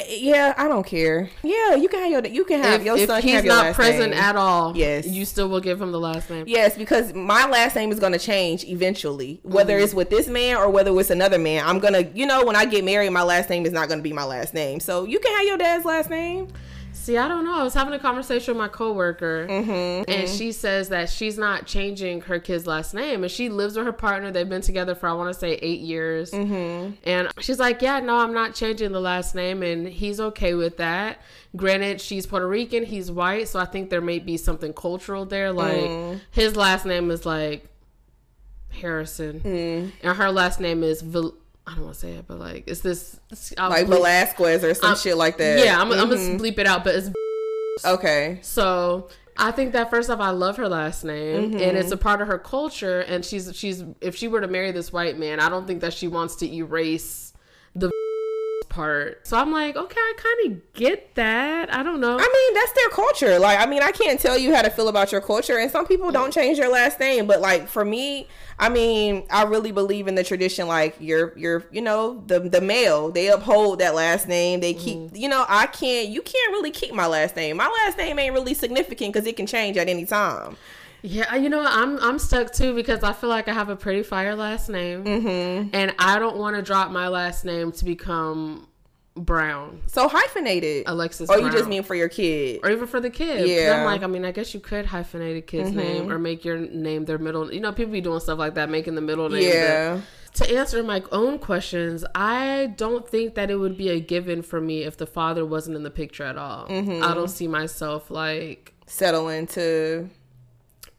[SPEAKER 2] Yeah, I don't care. Yeah, you can have your you can have
[SPEAKER 1] if,
[SPEAKER 2] your
[SPEAKER 1] if
[SPEAKER 2] son
[SPEAKER 1] he's not present
[SPEAKER 2] name.
[SPEAKER 1] at all,
[SPEAKER 2] Yes.
[SPEAKER 1] you still will give him the last name.
[SPEAKER 2] Yes, because my last name is going to change eventually. Whether
[SPEAKER 1] Mm-hmm.
[SPEAKER 2] it's with this man or whether it's another man, I'm going to, you know, when I get married, my last name is not going to be my last name. So you can have your dad's last name.
[SPEAKER 1] See, I don't know. I was having a conversation with my coworker,
[SPEAKER 2] Mm-hmm,
[SPEAKER 1] and she says that she's not changing her kid's last name, and she lives with her partner. They've been together for I want to say eight years,
[SPEAKER 2] Mm-hmm.
[SPEAKER 1] and she's like, "Yeah, no, I'm not changing the last name," and he's okay with that. Granted, she's Puerto Rican, he's white, so I think there may be something cultural there. Like
[SPEAKER 2] Mm.
[SPEAKER 1] his last name is like Harrison,
[SPEAKER 2] Mm.
[SPEAKER 1] and her last name is. Vil- I don't want to say it, but like it's this I'll
[SPEAKER 2] Like
[SPEAKER 1] bleep-
[SPEAKER 2] Velasquez or some
[SPEAKER 1] Um,
[SPEAKER 2] shit like that.
[SPEAKER 1] Yeah, I'm, I'm
[SPEAKER 2] Mhm.
[SPEAKER 1] gonna bleep it out, but it's
[SPEAKER 2] Okay.
[SPEAKER 1] so I think that first off, I love her last name, and it's a part of her culture. And she's she's if she were to marry this white man, I don't think that she wants to erase the part. So I'm like, okay, I kind of get that. I don't know.
[SPEAKER 2] I mean, that's their culture. Like, I mean, I can't tell you how to feel about your culture, and some people don't change their last name. But like for me, I mean, I really believe in the tradition. Like, you're, you're, you know, the the male, they uphold that last name. They keep, mm. you know, I can't, you can't really keep my last name. My last name ain't really significant because it can change at any time.
[SPEAKER 1] Yeah, you know. I'm I'm stuck too because I feel like I have a pretty fire last name,
[SPEAKER 2] Mm-hmm.
[SPEAKER 1] and I don't want to drop my last name to become Brown,
[SPEAKER 2] So hyphenated,
[SPEAKER 1] Alexis,
[SPEAKER 2] or you just mean for your kid?
[SPEAKER 1] or even for the kid?
[SPEAKER 2] Yeah.
[SPEAKER 1] I'm like, I mean, I guess you could hyphenate a kid's name or make your name their middle. You know, people be doing stuff like that, making the middle name.
[SPEAKER 2] Yeah.
[SPEAKER 1] their- to answer my own questions, I don't think that it would be a given for me if the father wasn't in the picture at all. I don't see myself like,
[SPEAKER 2] settling into.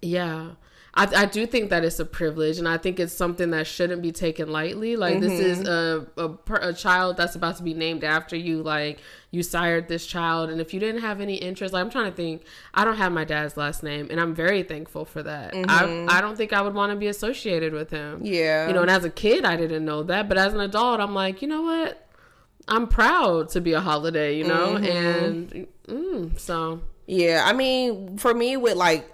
[SPEAKER 1] Yeah. I, I do think that it's a privilege, and I think it's something that shouldn't be taken lightly. Like this is mm-hmm. a a, a child that's about to be named after you. Like you sired this child, and if you didn't have any interest, like I'm trying to think, I don't have my dad's last name, and I'm very thankful for that. I mm-hmm. I don't think I would want to be associated with him.
[SPEAKER 2] Yeah.
[SPEAKER 1] you know. And as a kid, I didn't know that, but as an adult, I'm like, you know what? I'm proud to be a holiday, you know, mm-hmm. and mm, so
[SPEAKER 2] Yeah, I mean, for me with like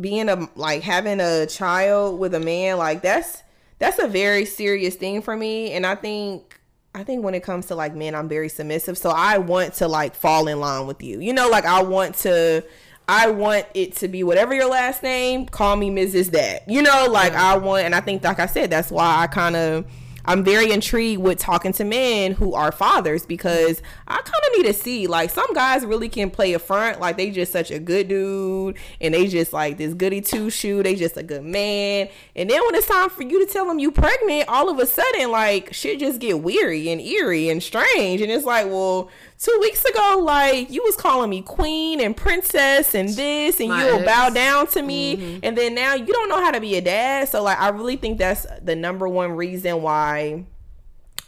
[SPEAKER 2] being a like having a child with a man like that's that's a very serious thing for me. And i think i think when it comes to like men i'm very submissive. So i want to like fall in line with you. You know like i want to i want it to be whatever your last name call me mrs that. You know like i want and i think like i said that's why i kind of I'm very intrigued with talking to men who are fathers because I kind of need to see like some guys really can play a front like they just such a good dude and they just like this goody two shoe they just a good man. And then when it's time for you to tell them you pregnant all of a sudden like shit just get weary and eerie and strange. And it's like well two weeks ago like you was calling me queen and princess and this and
[SPEAKER 1] My
[SPEAKER 2] you'll bow down to me and then now you don't know how to be a dad so like i really think that's the number one reason why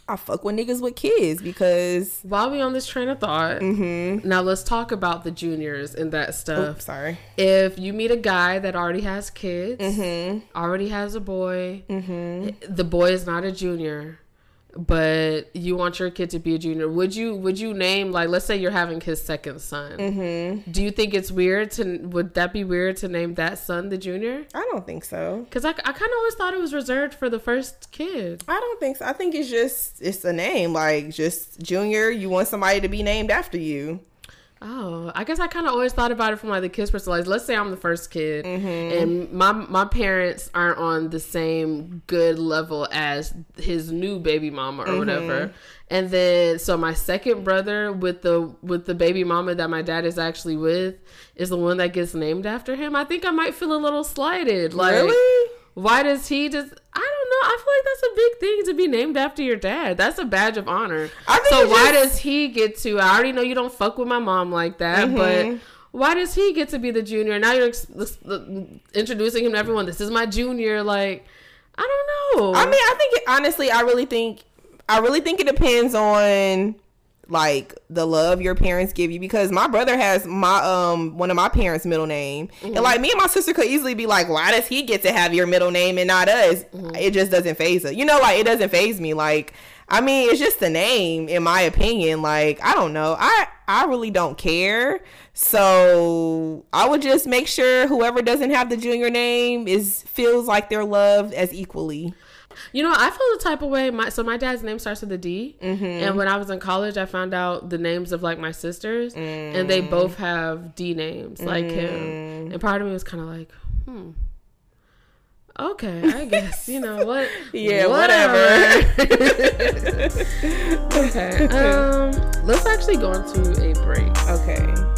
[SPEAKER 2] i fuck with niggas with kids because
[SPEAKER 1] While we on this train of thought,
[SPEAKER 2] Mm-hmm.
[SPEAKER 1] now let's talk about the juniors and that stuff.
[SPEAKER 2] oops sorry
[SPEAKER 1] If you meet a guy that already has kids,
[SPEAKER 2] Mm-hmm.
[SPEAKER 1] already has a boy, the boy is not a junior, but you want your kid to be a junior, would you would you name like let's say you're having his second son?
[SPEAKER 2] Mm-hmm.
[SPEAKER 1] Do you think it's weird to would that be weird to name that son the junior?
[SPEAKER 2] i don't think so
[SPEAKER 1] Because I, I kind of always thought it was reserved for the first kid.
[SPEAKER 2] i don't think so i think it's just it's a name like just junior you want somebody to be named after you
[SPEAKER 1] Oh, I guess I kind of always thought about it from like the kid's perspective. Like, let's say I'm the first kid, mm-hmm. and my my parents aren't on the same good level as his new baby mama or whatever. Mm-hmm. And then so my second brother with the with the baby mama that my dad is actually with is the one that gets named after him. I think I might feel a little slighted. Like,
[SPEAKER 2] really
[SPEAKER 1] why does he just? I don't know. I feel like that's a big thing to be named after your dad. That's a badge of honor. So why
[SPEAKER 2] just-
[SPEAKER 1] does he get to? I already know you don't fuck with my mom like that,
[SPEAKER 2] Mm-hmm.
[SPEAKER 1] but why does he get to be the junior? Now you're ex- introducing him to everyone. This is my junior. Like, I don't know.
[SPEAKER 2] I mean, I think it, honestly, I really think, I really think it depends on like the love your parents give you because my brother has my um one of my parents middle name. And like me and my sister could easily be like why does he get to have your middle name and not us? It just doesn't phase us. You know like it doesn't phase me. Like i mean it's just the name in my opinion. Like i don't know. I i really don't care. So i would just make sure whoever doesn't have the junior name is feels like they're loved as equally
[SPEAKER 1] You know, I feel the type of way. My so my dad's name starts with a D,
[SPEAKER 2] Mm-hmm.
[SPEAKER 1] and when I was in college, I found out the names of like my sisters, and they
[SPEAKER 2] Mm.
[SPEAKER 1] both have D names like him. And part of me was kind of like, hmm. Okay, I guess you know what.
[SPEAKER 2] Yeah, Whatever.
[SPEAKER 1] okay. Um, let's actually go into a break.
[SPEAKER 2] Okay.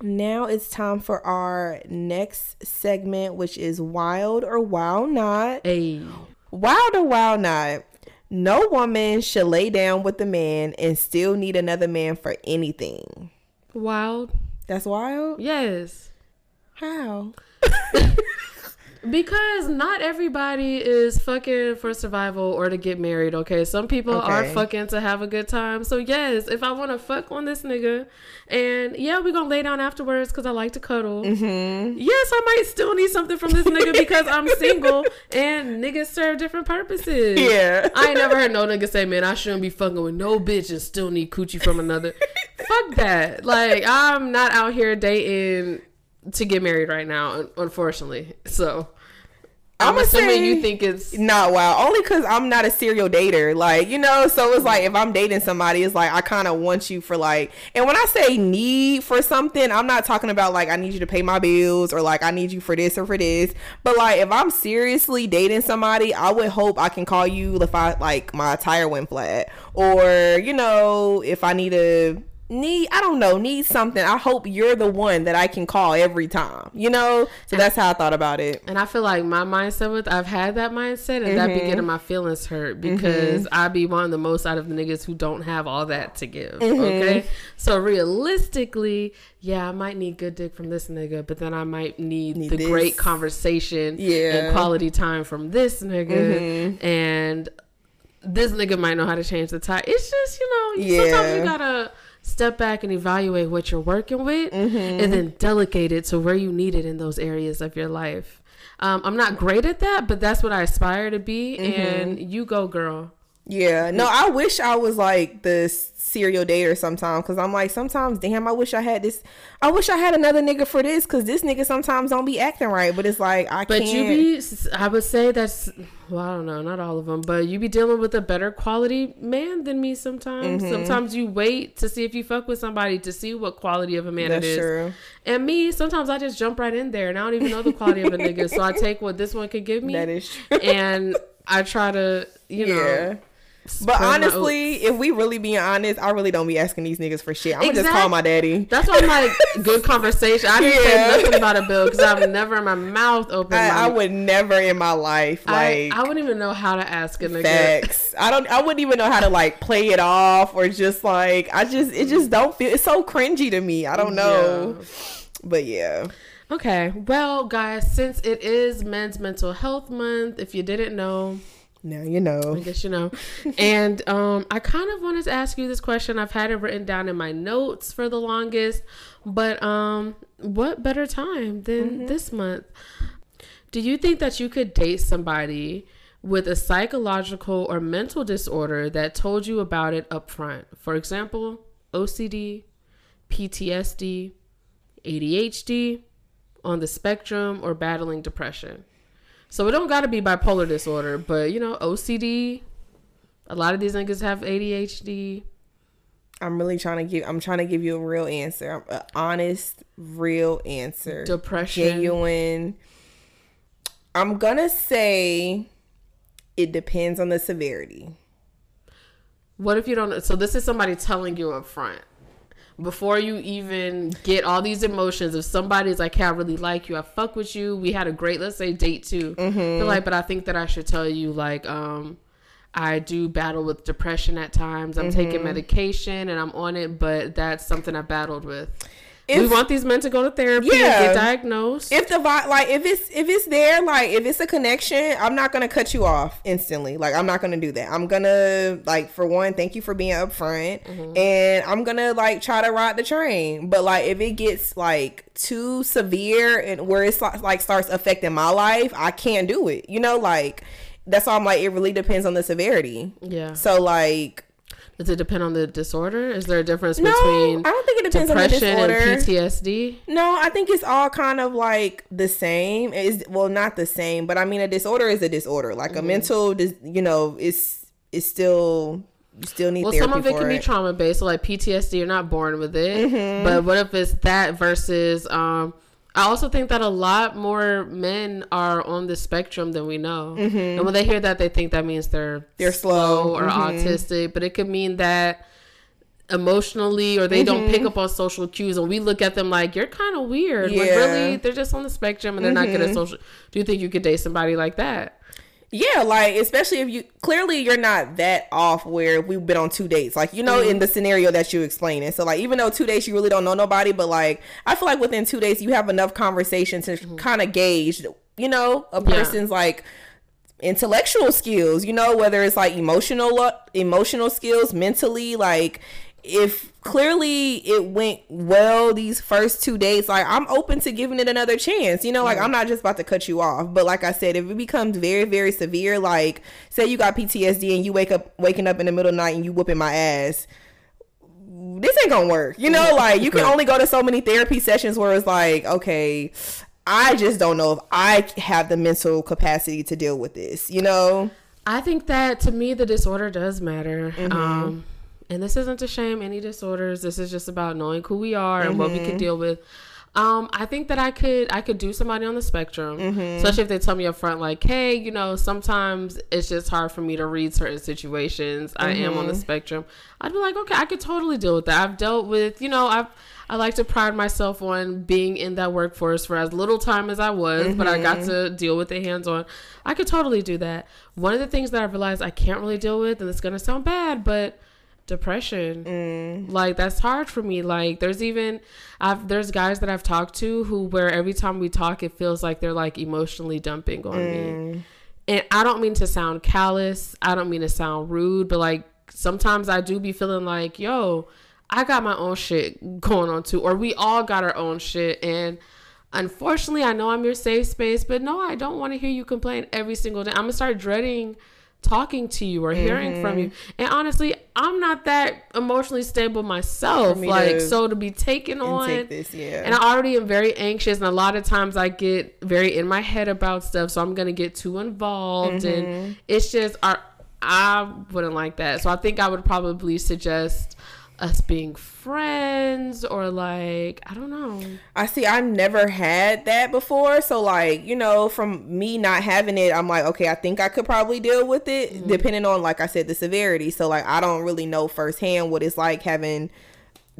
[SPEAKER 2] Now it's time for our next segment, which is Wild or Wild Not.
[SPEAKER 1] A
[SPEAKER 2] Wild or Wild Not. No woman should lay down with a man and still need another man for anything.
[SPEAKER 1] wild.
[SPEAKER 2] That's wild?
[SPEAKER 1] Yes.
[SPEAKER 2] How?
[SPEAKER 1] Because not everybody is fucking for survival or to get married, okay? Some people are fucking to have a good time. So, yes, if I want to fuck on this nigga, and yeah, we're gonna lay down afterwards because I like to cuddle.
[SPEAKER 2] Mm-hmm.
[SPEAKER 1] Yes, I might still need something from this nigga because I'm single and niggas serve different purposes.
[SPEAKER 2] Yeah.
[SPEAKER 1] I ain't never heard no nigga say, man, I shouldn't be fucking with no bitch and still need coochie from another. Fuck that. Like, I'm not out here dating to get married right now, unfortunately. So, I'm
[SPEAKER 2] I'ma
[SPEAKER 1] assuming you think it's.
[SPEAKER 2] Not wild. Only because I'm not a serial dater. Like, you know, so it's like if I'm dating somebody, it's like I kind of want you for like, and when I say need for something, I'm not talking about like I need you to pay my bills or like I need you for this or for this. But like if I'm seriously dating somebody, I would hope I can call you if I like my tire went flat or, you know, if I need a need I don't know need something I hope you're the one that I can call every time you know so that's how I thought about it
[SPEAKER 1] And I feel like my mindset with I've had that mindset and that be
[SPEAKER 2] Mm-hmm.
[SPEAKER 1] getting my feelings hurt because I be one of the most out of the niggas who don't have all that to give.
[SPEAKER 2] Mm-hmm.
[SPEAKER 1] Okay. So realistically, yeah, I might need good dick from this nigga, but then I might need,
[SPEAKER 2] Need
[SPEAKER 1] the
[SPEAKER 2] this.
[SPEAKER 1] great conversation
[SPEAKER 2] Yeah.
[SPEAKER 1] and quality time from this nigga.
[SPEAKER 2] Mm-hmm.
[SPEAKER 1] And this nigga might know how to change the tie. It's just, you know, sometimes you gotta step back and evaluate what you're working with
[SPEAKER 2] Mm-hmm.
[SPEAKER 1] and then delegate it to where you need it in those areas of your life. Um, I'm not great at that, but that's what I aspire to be.
[SPEAKER 2] Mm-hmm.
[SPEAKER 1] And you go, girl.
[SPEAKER 2] Yeah, no, I wish I was like the serial dater sometimes because I'm like sometimes, damn, I wish I had this. I wish I had another nigga for this because this nigga sometimes don't be acting right. But it's like I
[SPEAKER 1] But
[SPEAKER 2] can't.
[SPEAKER 1] you be, I would say that's, well, I don't know, not all of them, but you be dealing with a better quality man than me sometimes.
[SPEAKER 2] Mm-hmm.
[SPEAKER 1] Sometimes you wait to see if you fuck with somebody to see what quality of a man
[SPEAKER 2] That's
[SPEAKER 1] it is.
[SPEAKER 2] true.
[SPEAKER 1] And me, sometimes I just jump right in there and I don't even know the quality of a nigga. So I take what this one could give me.
[SPEAKER 2] That is true.
[SPEAKER 1] and I try to, you know.
[SPEAKER 2] yeah. But
[SPEAKER 1] spread my
[SPEAKER 2] honestly, if we really being honest, I really don't be asking these niggas for shit. I'm gonna just call my daddy.
[SPEAKER 1] That's why I'm like, good conversation. I didn't
[SPEAKER 2] Yeah.
[SPEAKER 1] say nothing about a bill because I've never in my mouth opened.
[SPEAKER 2] I, I would never in my life like
[SPEAKER 1] I wouldn't even know how to ask a nigga.
[SPEAKER 2] facts. I don't. I wouldn't even know how to like play it off or just like I just it just don't feel. It's so cringy to me. I don't know. But yeah.
[SPEAKER 1] Okay, well, guys, since it is Men's Mental Health Month, if you didn't know,
[SPEAKER 2] Now you know.
[SPEAKER 1] I guess you know. and um, I kind of wanted to ask you this question. I've had it written down in my notes for the longest, but um, what better time than this month? Do you think that you could date somebody with a psychological or mental disorder that told you about it up front? For example, OCD, PTSD, ADHD, on the spectrum, or battling depression. So it don't got to be bipolar disorder, but you know, OCD. A lot of these niggas have ADHD.
[SPEAKER 2] I'm really trying to give. I'm trying to give you a real answer. An honest, real answer.
[SPEAKER 1] Depression.
[SPEAKER 2] Genuine. I'm gonna say it depends on the severity.
[SPEAKER 1] What if you don't? So this is somebody telling you up front before you even get all these emotions. If somebody's like, "Hey, I really like you. I fuck with you. We had a great, let's say, date too." They're like, "But I think that I should tell you, like, um, I do battle with depression at times. I'm taking medication and I'm on it, but that's something I battled with." We want these men to go to therapy and
[SPEAKER 2] Yeah.
[SPEAKER 1] get diagnosed.
[SPEAKER 2] if the like if it's if it's there like if it's a connection i'm not gonna cut you off instantly like i'm not gonna do that i'm gonna like for one thank you for being upfront mm-hmm. and i'm gonna like try to ride the train but like if it gets like too severe and where it's like, like starts affecting my life i can't do it you know like that's why i'm like it really depends on the severity
[SPEAKER 1] yeah.
[SPEAKER 2] so like
[SPEAKER 1] Does it depend on the disorder? Is there a difference
[SPEAKER 2] no
[SPEAKER 1] between
[SPEAKER 2] i don't think it depends on the
[SPEAKER 1] depression
[SPEAKER 2] disorder
[SPEAKER 1] and PTSD?
[SPEAKER 2] No, I think it's all kind of like the same. Is well, not the same, but I mean, a disorder is a disorder. Like
[SPEAKER 1] Mm-hmm.
[SPEAKER 2] a mental, dis- you know, is is still you still need
[SPEAKER 1] Well, some of it can be trauma based. So like PTSD, you're not born with it.
[SPEAKER 2] Mm-hmm.
[SPEAKER 1] But what if it's that versus? Um, I also think that a lot more men are on the spectrum than we know. And when they hear that, they think that means they're
[SPEAKER 2] Mm-hmm. They're slow.
[SPEAKER 1] or
[SPEAKER 2] Mhm.
[SPEAKER 1] autistic. But it could mean that emotionally or they don't
[SPEAKER 2] Mm-hmm.
[SPEAKER 1] pick up on social cues and we look at them like you're kind of weird
[SPEAKER 2] Yeah. Mm-hmm.
[SPEAKER 1] really they're just on the spectrum and they're not good at social do you think you could date somebody like that
[SPEAKER 2] yeah, like especially if you clearly you're not that off where we've been on two dates. Like you know,
[SPEAKER 1] Mm-hmm.
[SPEAKER 2] in the scenario that you explaining. So like even though two dates you really don't know nobody, but like I feel like within two days you have enough conversation to
[SPEAKER 1] Mm-hmm.
[SPEAKER 2] kind of gauge, you know, a person's like intellectual skills you know whether it's like emotional emotional skills mentally like if clearly it went well these first two days like i'm open to giving it another chance you know like i'm not just about to cut you off but like i said if it becomes very very severe like say you got ptsd and you wake up waking up in the middle of the night and you whooping my ass this ain't gonna work you know like you can only go to so many therapy sessions where it's like okay I just don't know if I have the mental capacity to deal with this, you know?
[SPEAKER 1] I think that to me the disorder does matter.
[SPEAKER 2] Mm-hmm.
[SPEAKER 1] Um, and this isn't to shame any disorders. This is just about knowing who we are and what we
[SPEAKER 2] Mm-hmm.
[SPEAKER 1] can deal with. Um, I think that I could I could do somebody on the spectrum,
[SPEAKER 2] Mm-hmm.
[SPEAKER 1] especially if they tell me up front, like, hey, you know, sometimes it's just hard for me to read certain situations. I am on the
[SPEAKER 2] Mm-hmm.
[SPEAKER 1] spectrum. I'd be like, okay, I could totally deal with that. I've dealt with, you know, I've I like to pride myself on being in that workforce for as little time as I was, but I got to deal with it hands on. I could totally do that. One of the things that I realized I can't really deal with, and it's gonna sound bad, but depression. Mm. Like that's hard for me. Like there's even I've there's guys that I've talked to who where every time we talk it feels like they're like emotionally dumping on me. Mm. And I don't mean to sound callous. I don't mean to sound rude, but like sometimes I do be feeling like, yo, I got my own shit going on too, or we all got our own shit. And unfortunately, I know I'm your safe space, but no, I don't want to hear you complain every single day. I'm gonna start dreading talking to you or hearing from you. And honestly, I'm not that emotionally stable myself. Like
[SPEAKER 2] to-
[SPEAKER 1] so to be taken on
[SPEAKER 2] this, yeah.
[SPEAKER 1] And I already am very anxious and a lot of times I get very in my head about stuff, so I'm to get too involved
[SPEAKER 2] Mm-hmm.
[SPEAKER 1] and it's just I I wouldn't like that. So I think I would probably suggest us being friends or like I don't know.
[SPEAKER 2] I see. I never had that before, so like you know, from me not having it, I'm like, okay, I think I could probably deal with it,
[SPEAKER 1] Mm-hmm.
[SPEAKER 2] depending on, like I said, the severity. So like, I don't really know firsthand what it's like having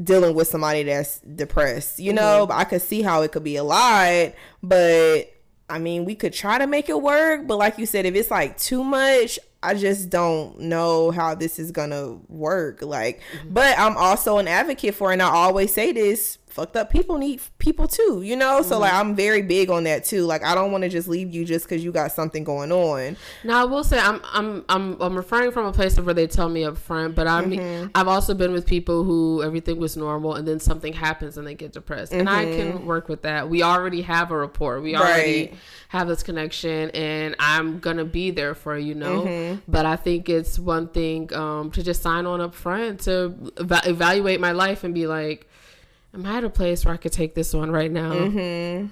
[SPEAKER 2] dealing with somebody that's depressed. You know,
[SPEAKER 1] Mm-hmm.
[SPEAKER 2] but I could see how it could be a lot, but I mean, we could try to make it work. But like you said, if it's like too much. I just don't know how this is gonna work. Like,
[SPEAKER 1] Mm-hmm.
[SPEAKER 2] but I'm also an advocate for, and I always say this: fucked up people need people too, you know. So like, I'm very big on that too. Like, I don't want to just leave you just because you got something going on.
[SPEAKER 1] Now I will say I'm I'm I'm I'm referring from a place of where they tell me up front, but I'm
[SPEAKER 2] Mm-hmm.
[SPEAKER 1] I've also been with people who everything was normal and then something happens and they get depressed. And I can work with that. We already have a rapport. We already
[SPEAKER 2] Mm-hmm. Right.
[SPEAKER 1] have this connection and I'm gonna be there for you know.
[SPEAKER 2] Mm-hmm.
[SPEAKER 1] But I think it's one thing um to just sign on up front to eva- evaluate my life and be like, Am I at a place where I could take this on right now?
[SPEAKER 2] Mm-hmm.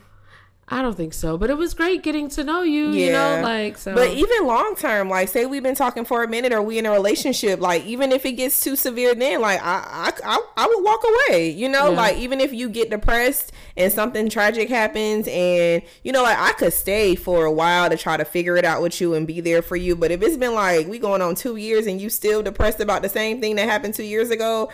[SPEAKER 1] I don't think so. But it was great getting to know you, you know, like so
[SPEAKER 2] But even long term, like say we've been talking for a minute or we in a relationship, like even if it gets too severe, then like I I I, I would walk away. You know,
[SPEAKER 1] Yeah.
[SPEAKER 2] like even if you get depressed and something tragic happens, and you know, like I could stay for a while to try to figure it out with you and be there for you. But if it's been like we going on two years and you still depressed about the same thing that happened two years ago.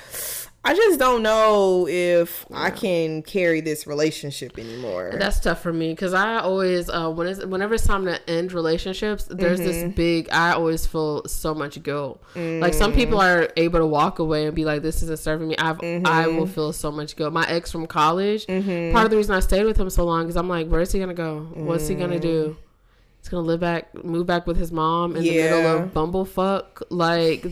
[SPEAKER 2] I just don't know if I can carry this relationship anymore.
[SPEAKER 1] That's tough for me because I always, uh, when it's, whenever it's time to end relationships, there's
[SPEAKER 2] Mm-hmm.
[SPEAKER 1] this big. I always feel so much guilt. Like some
[SPEAKER 2] Mm.
[SPEAKER 1] people are able to walk away and be like, "This isn't serving me." I've, I
[SPEAKER 2] Mm-hmm.
[SPEAKER 1] will feel so much guilt. My ex from college. Part of the reason I stayed with him so long is I'm like, "Where is he gonna go? What's he gonna do?" He's gonna live back, move back with his mom in the middle
[SPEAKER 2] Yeah.
[SPEAKER 1] of bumblefuck. Like,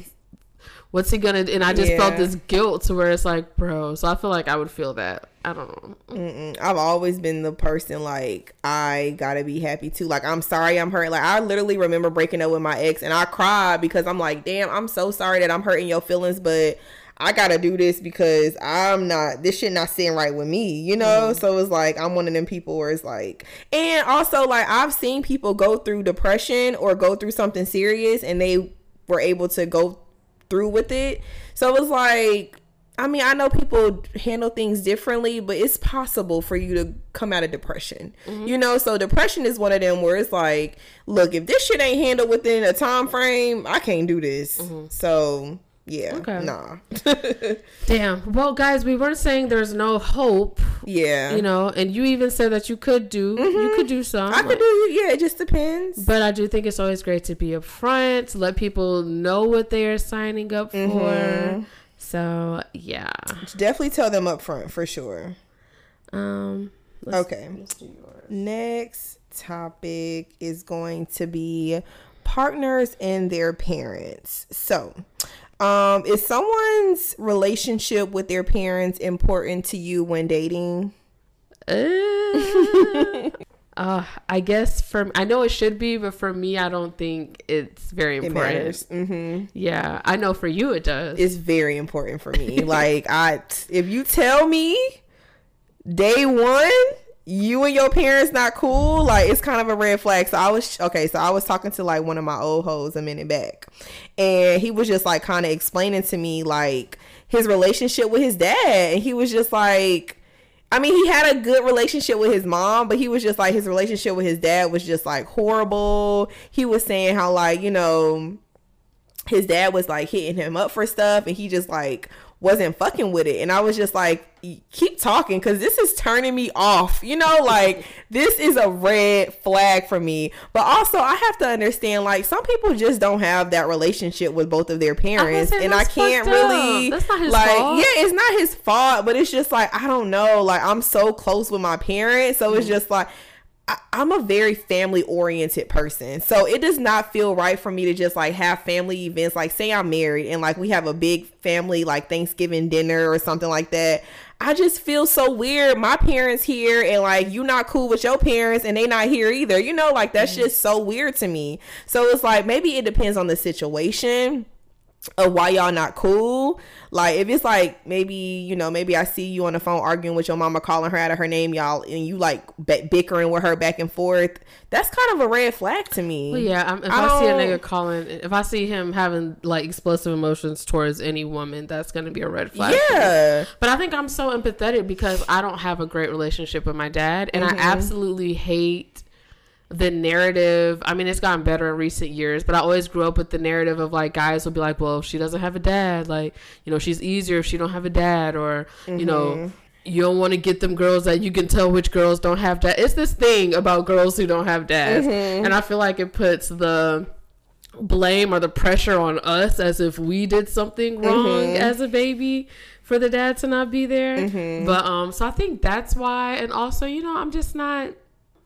[SPEAKER 1] what's he gonna? And I just felt this guilt to where it's like, bro. So I feel like I would feel that. I don't know.
[SPEAKER 2] Mm-mm. I've always been the person like I gotta be happy too. Like I'm sorry I'm hurt. Like I literally remember breaking up with my ex and I cried because I'm like, damn, I'm so sorry that I'm hurting your feelings, but I gotta do this because I'm not this shit not sitting right with me, you know? Mm-hmm. So it's like I'm one of them people where it's like and also like I've seen people go through depression or go through something serious and they were able to go through with it. So it's like I mean, I know people handle things differently, but it's possible for you to come out of depression.
[SPEAKER 1] Mm-hmm.
[SPEAKER 2] You know, so depression is one of them where it's like, look, if this shit ain't handled within a time frame, I can't do this. So yeah,
[SPEAKER 1] Mm-hmm. Okay.
[SPEAKER 2] nah,
[SPEAKER 1] Damn. Well, guys, we weren't saying there's no hope,
[SPEAKER 2] yeah.
[SPEAKER 1] you know, and you even said that you could do, you could do some.
[SPEAKER 2] I could do, yeah. It just depends.
[SPEAKER 1] But I do think it's always great to be upfront, to let people know what they are signing up for.
[SPEAKER 2] Mm-hmm.
[SPEAKER 1] So yeah.
[SPEAKER 2] Definitely tell them up front for sure.
[SPEAKER 1] Um. let's-
[SPEAKER 2] Okay.
[SPEAKER 1] let's do yours.
[SPEAKER 2] Next topic is going to be partners and their parents. So, um, is someone's relationship with their parents important to you when dating?
[SPEAKER 1] Uh, uh, I guess for I know it should be, but for me, I don't think it's very
[SPEAKER 2] It
[SPEAKER 1] important.
[SPEAKER 2] matters. hmm
[SPEAKER 1] Yeah, I know for you it does.
[SPEAKER 2] It's very important for me. like, I, if you tell me day one you and your parents not cool like it's kind of a red flag. So i was okay so i was talking to like one of my old hoes a minute back. And he was just like kind of explaining to me like his relationship with his dad. And he was just like I mean, he had a good relationship with his mom, but he was just like his relationship with his dad was just like horrible. He was saying how like, you know, his dad was like hitting him up for stuff. And he just like wasn't fucking with it. And i was just like keep talking because this is turning me off. You know like this is a red flag for me. But also i have to understand like some people just don't have that relationship with both of their parents.
[SPEAKER 1] say
[SPEAKER 2] and i can't really
[SPEAKER 1] That's not his
[SPEAKER 2] like
[SPEAKER 1] fault.
[SPEAKER 2] yeah it's not his fault but it's just like i don't know. Like i'm so close with my parents. So it's mm-hmm. just like I, I'm a very family oriented person. So it does not feel right for me to just like have family events. Like, say I'm married and like we have a big family, like Thanksgiving dinner or something like that. I just feel so weird. My parents here and like you not cool with your parents and they not here either. You know, like that's mm. just so weird to me. So it's like maybe it depends on the situation of why y'all not cool. Like if it's like maybe you know maybe I see you on the phone arguing with your mama, calling her out of her name, y'all, and you like b- bickering with her back and forth. That's kind of a red flag to me.
[SPEAKER 1] Well, yeah, um, if I, I see a nigga calling, if I see him having like explosive emotions towards any woman, that's gonna be a red flag. Yeah, but I think I'm so empathetic because I don't have a great relationship with my dad, and mm-hmm. I absolutely hate the narrative i mean it's gotten better in recent years but i always grew up with the narrative of like guys will be like well if she doesn't have a dad like you know she's easier if she don't have a dad or mm-hmm. you know you don't want to get them girls that you can tell which girls don't have dad it's this thing about girls who don't have dads mm-hmm. and i feel like it puts the blame or the pressure on us as if we did something wrong mm-hmm. as a baby for the dad to not be there mm-hmm. but um so i think that's why and also you know i'm just not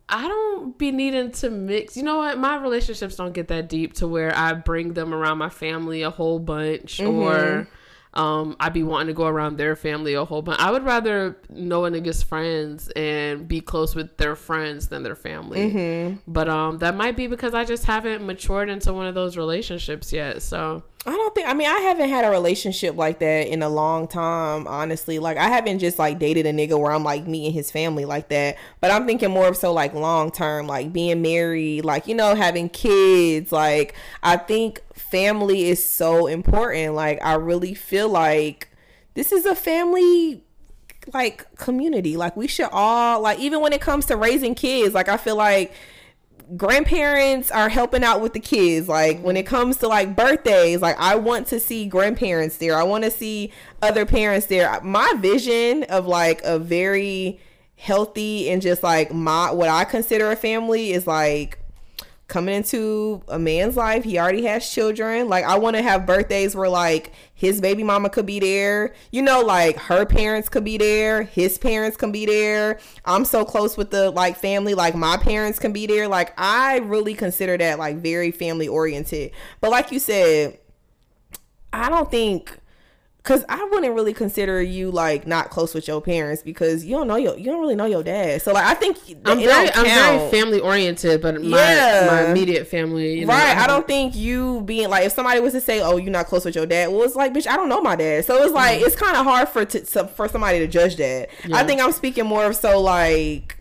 [SPEAKER 1] I don't be needing to mix. You know what? My relationships don't get that deep to where I bring them around my family a whole bunch mm-hmm. or um, I'd be wanting to go around their family a whole bunch. I would rather know a nigga's friends and be close with their friends than their family. Mm-hmm. But um, that might be because I just haven't matured into one of those relationships yet. So
[SPEAKER 2] I don't think I mean I haven't had a relationship like that in a long time, honestly. Like I haven't just like dated a nigga where I'm like meeting his family like that. But I'm thinking more of so like long term, like being married, like, you know, having kids. Like I think family is so important. Like I really feel like this is a family like community. Like we should all like even when it comes to raising kids, like I feel like grandparents are helping out with the kids. Like when it comes to like birthdays like i want to see grandparents there. I want to see other parents there. My vision of like a very healthy and just like my what i consider a family is like coming into a man's life. He already has children. Like I want to have birthdays where like his baby mama could be there. You know, like her parents could be there, his parents can be there. I'm so close with the like family, like my parents can be there. Like I really consider that like very family oriented. But like you said, I don't think Cause I wouldn't really consider you like not close with your parents because you don't know your you don't really know your dad. So like I think
[SPEAKER 1] I'm very I'm very family oriented, but my yeah. my immediate family,
[SPEAKER 2] you know, right? I, I don't think you being like if somebody was to say, "Oh, you're not close with your dad," well, it's like, bitch, I don't know my dad. So it's like mm-hmm. it's kind of hard for to, for somebody to judge that. Yeah. I think I'm speaking more of so like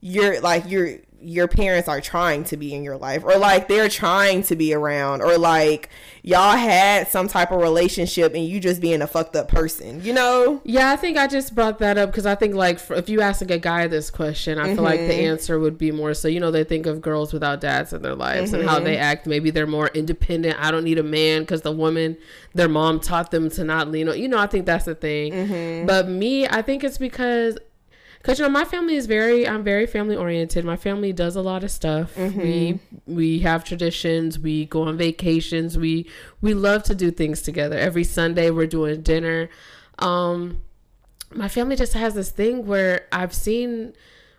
[SPEAKER 2] you're like you're your parents are trying to be in your life or like they're trying to be around or like y'all had some type of relationship and you just being a fucked up person you know
[SPEAKER 1] yeah i think i just brought that up because i think like for, if you ask a guy this question i mm-hmm. feel like the mm-hmm. answer would be more so you know they think of girls without dads in their lives mm-hmm. and how they mm-hmm. act maybe they're more independent i don't need a man because the woman their mom taught them to not lean on you know i think that's the thing mm-hmm. but me i think it's because because you know my family is very i'm very family oriented. My family does a lot of stuff. Mm-hmm. we we have traditions. We go on vacations. We we love to do things together. Every sunday we're doing dinner. Um my family just has this thing where i've seen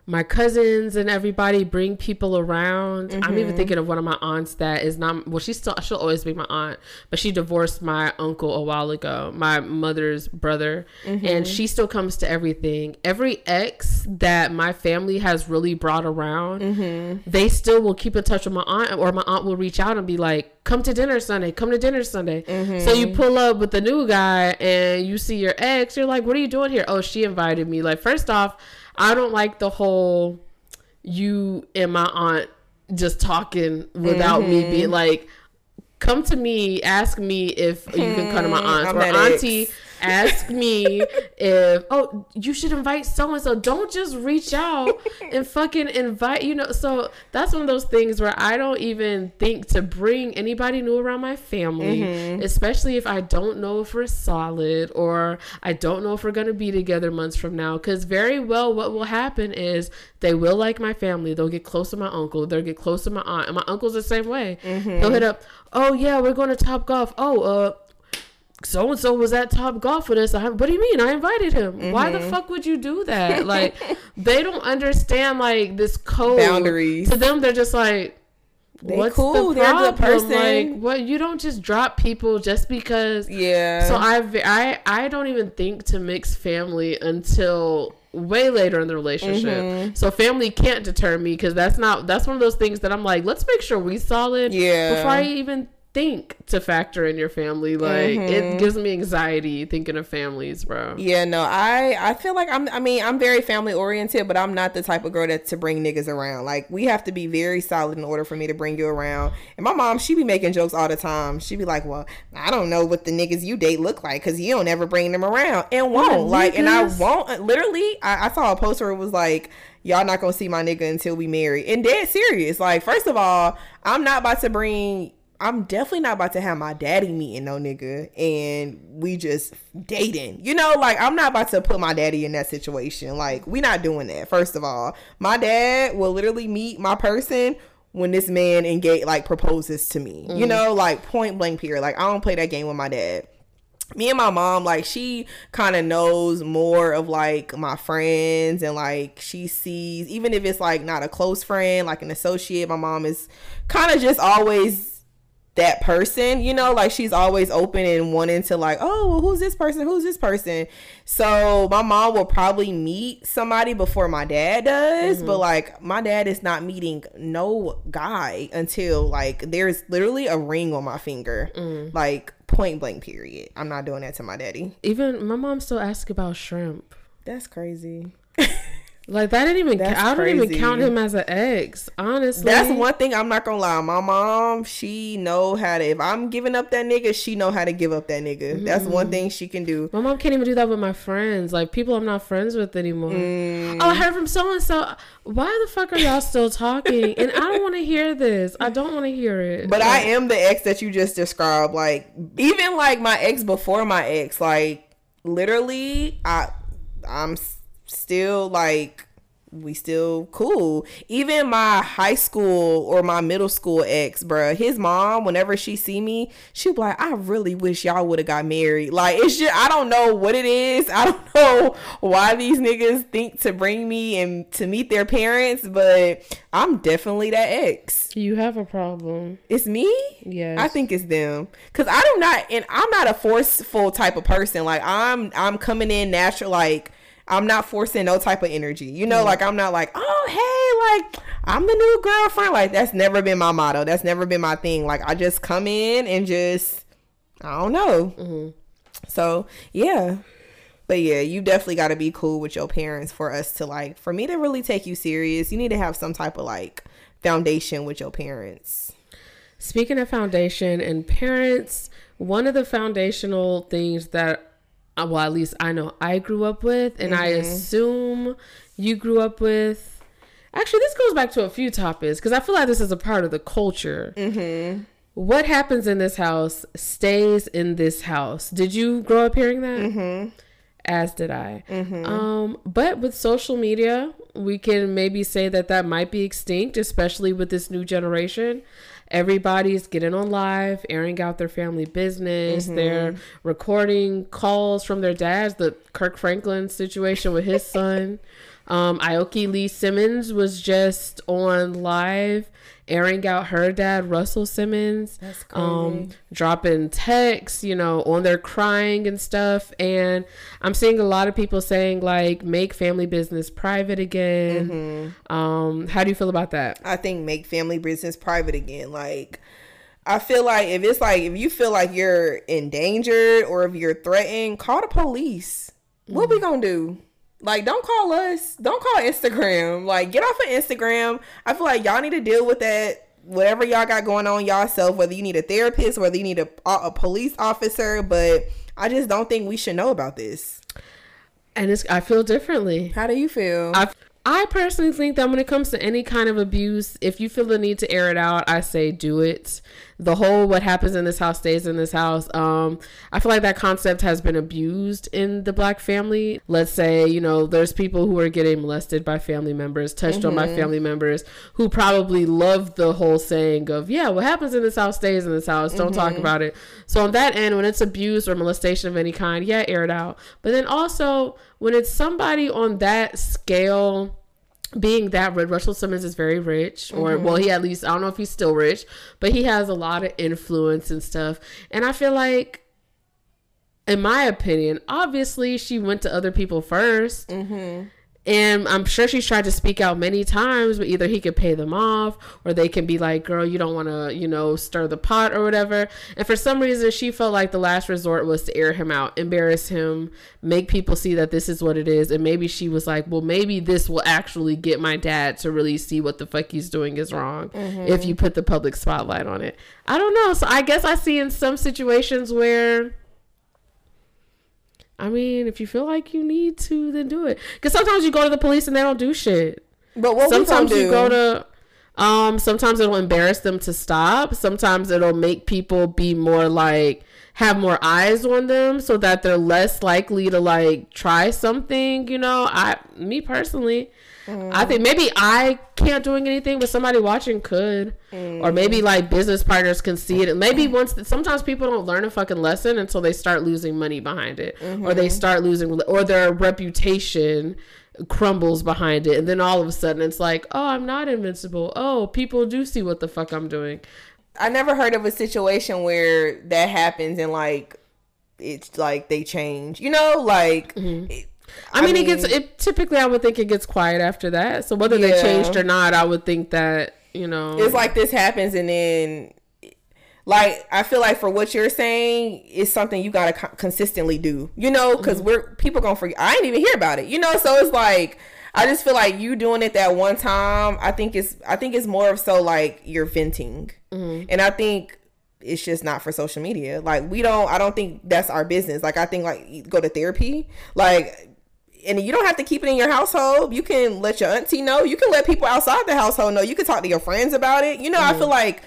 [SPEAKER 1] my cousins and everybody bring people around. Mm-hmm. I'm even mm-hmm. thinking of one of my aunts that is not well, she's still she'll always be my aunt, but she divorced my uncle a while ago, my mother's brother, mm-hmm. and she still comes to everything. Every ex that my family has really brought around, mm-hmm. they still will keep in touch with my aunt, or my aunt will reach out and be like, "Come to dinner Sunday, come to dinner Sunday." Mm-hmm. So you pull up with the new guy and you see your ex, you're like, "What are you doing here?" Oh, she invited me. Like first off I don't like the whole you and my aunt just talking without mm-hmm. me being like come to me ask me if you can come to my aunt or auntie ex ask me if oh you should invite so and so. Don't just reach out and fucking invite. You know, so that's one of those things where I don't even think to bring anybody new around my family, mm-hmm. especially if I don't know if we're solid or I don't know if we're gonna be together months from now. Because very well, what will happen is they will like my family. They'll get close to my uncle. They'll get close to my aunt, and my uncle's the same way. Mm-hmm. They'll hit up. Oh yeah, we're going to Topgolf. Oh, uh, so and so was at Topgolf with us. I, what do you mean? I invited him. Why the
[SPEAKER 2] Mm-hmm.
[SPEAKER 1] fuck would you do that? Like, they don't understand like this code
[SPEAKER 2] Boundaries.
[SPEAKER 1] To them, they're just like,
[SPEAKER 2] They
[SPEAKER 1] what's
[SPEAKER 2] cool,
[SPEAKER 1] the
[SPEAKER 2] they're
[SPEAKER 1] problem?
[SPEAKER 2] person.
[SPEAKER 1] Like, what? You don't just drop people just because.
[SPEAKER 2] Yeah.
[SPEAKER 1] So I, I, I don't even think to mix family until way later in the relationship.
[SPEAKER 2] Mm-hmm.
[SPEAKER 1] So family can't deter me because that's not that's one of those things that I'm like, let's make sure we solid.
[SPEAKER 2] Yeah.
[SPEAKER 1] Before I even think to factor in your family, like
[SPEAKER 2] Mm-hmm.
[SPEAKER 1] it gives me anxiety thinking of families, bro.
[SPEAKER 2] Yeah, no, I I feel like I'm I mean, I'm very family oriented, but I'm not the type of girl that to bring niggas around. Like we have to be very solid in order for me to bring you around. And my mom, she be making jokes all the time. She be like, "Well, I don't know what the niggas you date look like cuz you don't ever bring them around." And won't. Like and I won't literally I, I saw a post where it was like Y'all not gonna see my nigga until we marry. And dead serious. Like, first of all, I'm not about to bring I'm definitely not about to have my daddy meeting no nigga and we just dating. You know, like I'm not about to put my daddy in that situation. Like we not doing that. First of all, my dad will literally meet my person when this man engage like proposes to me. You mm-hmm. know, like point blank period. Like I don't play that game with my dad me and my mom like she kind of knows more of like my friends and like she sees even if it's like not a close friend like an associate my mom is kind of just always that person you know like she's always open and wanting to like oh well who's this person? Who's this person? So my mom will probably meet somebody before my dad does but mm-hmm. like my dad is not meeting no guy until like there's literally a ring on my finger mm. like point blank period. I'm not doing that to my daddy.
[SPEAKER 1] Even my mom still asks about shrimp.
[SPEAKER 2] that's crazy
[SPEAKER 1] Like that didn't even.
[SPEAKER 2] That's
[SPEAKER 1] I don't even count him as an ex. Honestly,
[SPEAKER 2] That's one thing I'm not gonna lie. My mom, she know how to. If I'm giving up that nigga, she know how to give up that nigga. That's one thing she can do.
[SPEAKER 1] My mom can't even do that with my friends, like people I'm not friends with anymore.
[SPEAKER 2] Mm.
[SPEAKER 1] Oh, I heard from so and so. Why the fuck are y'all still talking? And I don't want to hear this. I don't want to hear it.
[SPEAKER 2] But I am the ex that you just described. Like even like my ex before my ex, like literally, I I'm still like we still cool. Even my high school or my middle school ex, bruh, his mom, whenever she see me, she'll be like, I really wish y'all would have got married. Like it's just I don't know what it is. I don't know why these niggas think to bring me and to meet their parents, but I'm definitely that ex.
[SPEAKER 1] you have a problem.
[SPEAKER 2] It's me?
[SPEAKER 1] Yes.
[SPEAKER 2] I think it's them. Cause I do not and I'm not a forceful type of person. Like I'm I'm coming in natural like I'm not forcing no type of energy. You know, mm. like I'm not like, oh hey, like I'm the new girlfriend. Like that's never been my motto. That's never been my thing. Like I just come in and just I don't know. Mm-hmm. So yeah. But yeah, you definitely got to be cool with your parents for us to like, for me to really take you serious. You need to have some type of like foundation with your parents.
[SPEAKER 1] Speaking of foundation and parents, one of the foundational things that, well, at least I know I grew up with, and I assume you grew up with. Actually, this goes back to a few topics because I feel like this is a part of the culture. Mm-hmm. What happens in this house stays in this house. Did you grow up hearing that? Mm-hmm. As did I. Um, but with social media, we can maybe say that that might be extinct, especially with this new generation. Everybody's getting on live, airing out their family business. They're recording calls from their dads. The Kirk Franklin situation with his son. Um, Aoki Lee Simmons was just on live airing out her dad, Russell Simmons.
[SPEAKER 2] That's
[SPEAKER 1] Um, dropping texts, you know, on their crying and stuff. And I'm seeing a lot of people saying like, make family business private again.
[SPEAKER 2] Mm-hmm.
[SPEAKER 1] Um, how do you feel about that?
[SPEAKER 2] I think make family business private again. Like, I feel like if it's like if you feel like you're endangered or if you're threatened, call the police. What we gonna do? Like, don't call us. Don't call Instagram. Like, get off of Instagram. I feel like y'all need to deal with that. Whatever y'all got going on yourself, whether you need a therapist, whether you need a, a police officer, but I just don't think we should know about this.
[SPEAKER 1] And it's, I feel differently.
[SPEAKER 2] How do you feel?
[SPEAKER 1] I, I personally think that when it comes to any kind of abuse, if you feel the need to air it out, I say do it. the whole what happens in this house stays in this house. Um, I feel like that concept has been abused in the black family. Let's say, you know, there's people who are getting molested by family members, touched on by family members, who probably love the whole saying of, yeah, what happens in this house stays in this house. Don't talk about it. So on that end, when it's abuse or molestation of any kind, yeah, air it out. But then also when it's somebody on that scale being that rich, Russell Simmons is very rich, or mm-hmm. well, he at least I don't know if he's still rich, but he has a lot of influence and stuff. And I feel like, in my opinion, obviously she went to other people 1st and I'm sure she's tried to speak out many times, but either he could pay them off, or they can be like, "Girl, you don't want to, you know, stir the pot or whatever." And for some reason, she felt like the last resort was to air him out, embarrass him, make people see that this is what it is, and maybe she was like, "Well, maybe this will actually get my dad to really see what the fuck he's doing is wrong if mm-hmm. you put the public spotlight on it." I don't know. So I guess I see in some situations where. I mean, if you feel like you need to, then do it. Because sometimes you go to the police and they don't do shit.
[SPEAKER 2] But what
[SPEAKER 1] sometimes you go to, um, sometimes it'll embarrass them to stop. Sometimes it'll make people be more like have more eyes on them, so that they're less likely to like try something. You know, I, me personally, I think mm. maybe I can't doing anything, but somebody watching could, or mm. maybe like business partners can see it. And maybe mm. once sometimes people don't learn a fucking lesson until they start losing money behind it, or they mm-hmm. start losing, or their reputation crumbles behind it, and then all of a sudden it's like, oh, I'm not invincible. Oh, people do see what the fuck I'm doing.
[SPEAKER 2] I never heard of a situation where that happens and like it's like they change. You know, like
[SPEAKER 1] Mm-hmm.
[SPEAKER 2] it-
[SPEAKER 1] I, mean, it gets it typically. I would think it gets quiet after that. So whether they changed or not, I would think that you know
[SPEAKER 2] it's like this happens and then like I feel like for what you're saying is something you gotta co- consistently do. You know, because
[SPEAKER 1] Mm-hmm.
[SPEAKER 2] we're people gonna forget. I ain't even hear about it. You know, so it's like. I just feel like you doing it that one time. I think it's I think it's more of so like you're venting,
[SPEAKER 1] Mm-hmm.
[SPEAKER 2] and I think it's just not for social media. Like we don't. I don't think that's our business. Like I think like go to therapy. Like and you don't have to keep it in your household. You can let your auntie know. You can let people outside the household know. You can talk to your friends about it. You know, I mm-hmm. feel like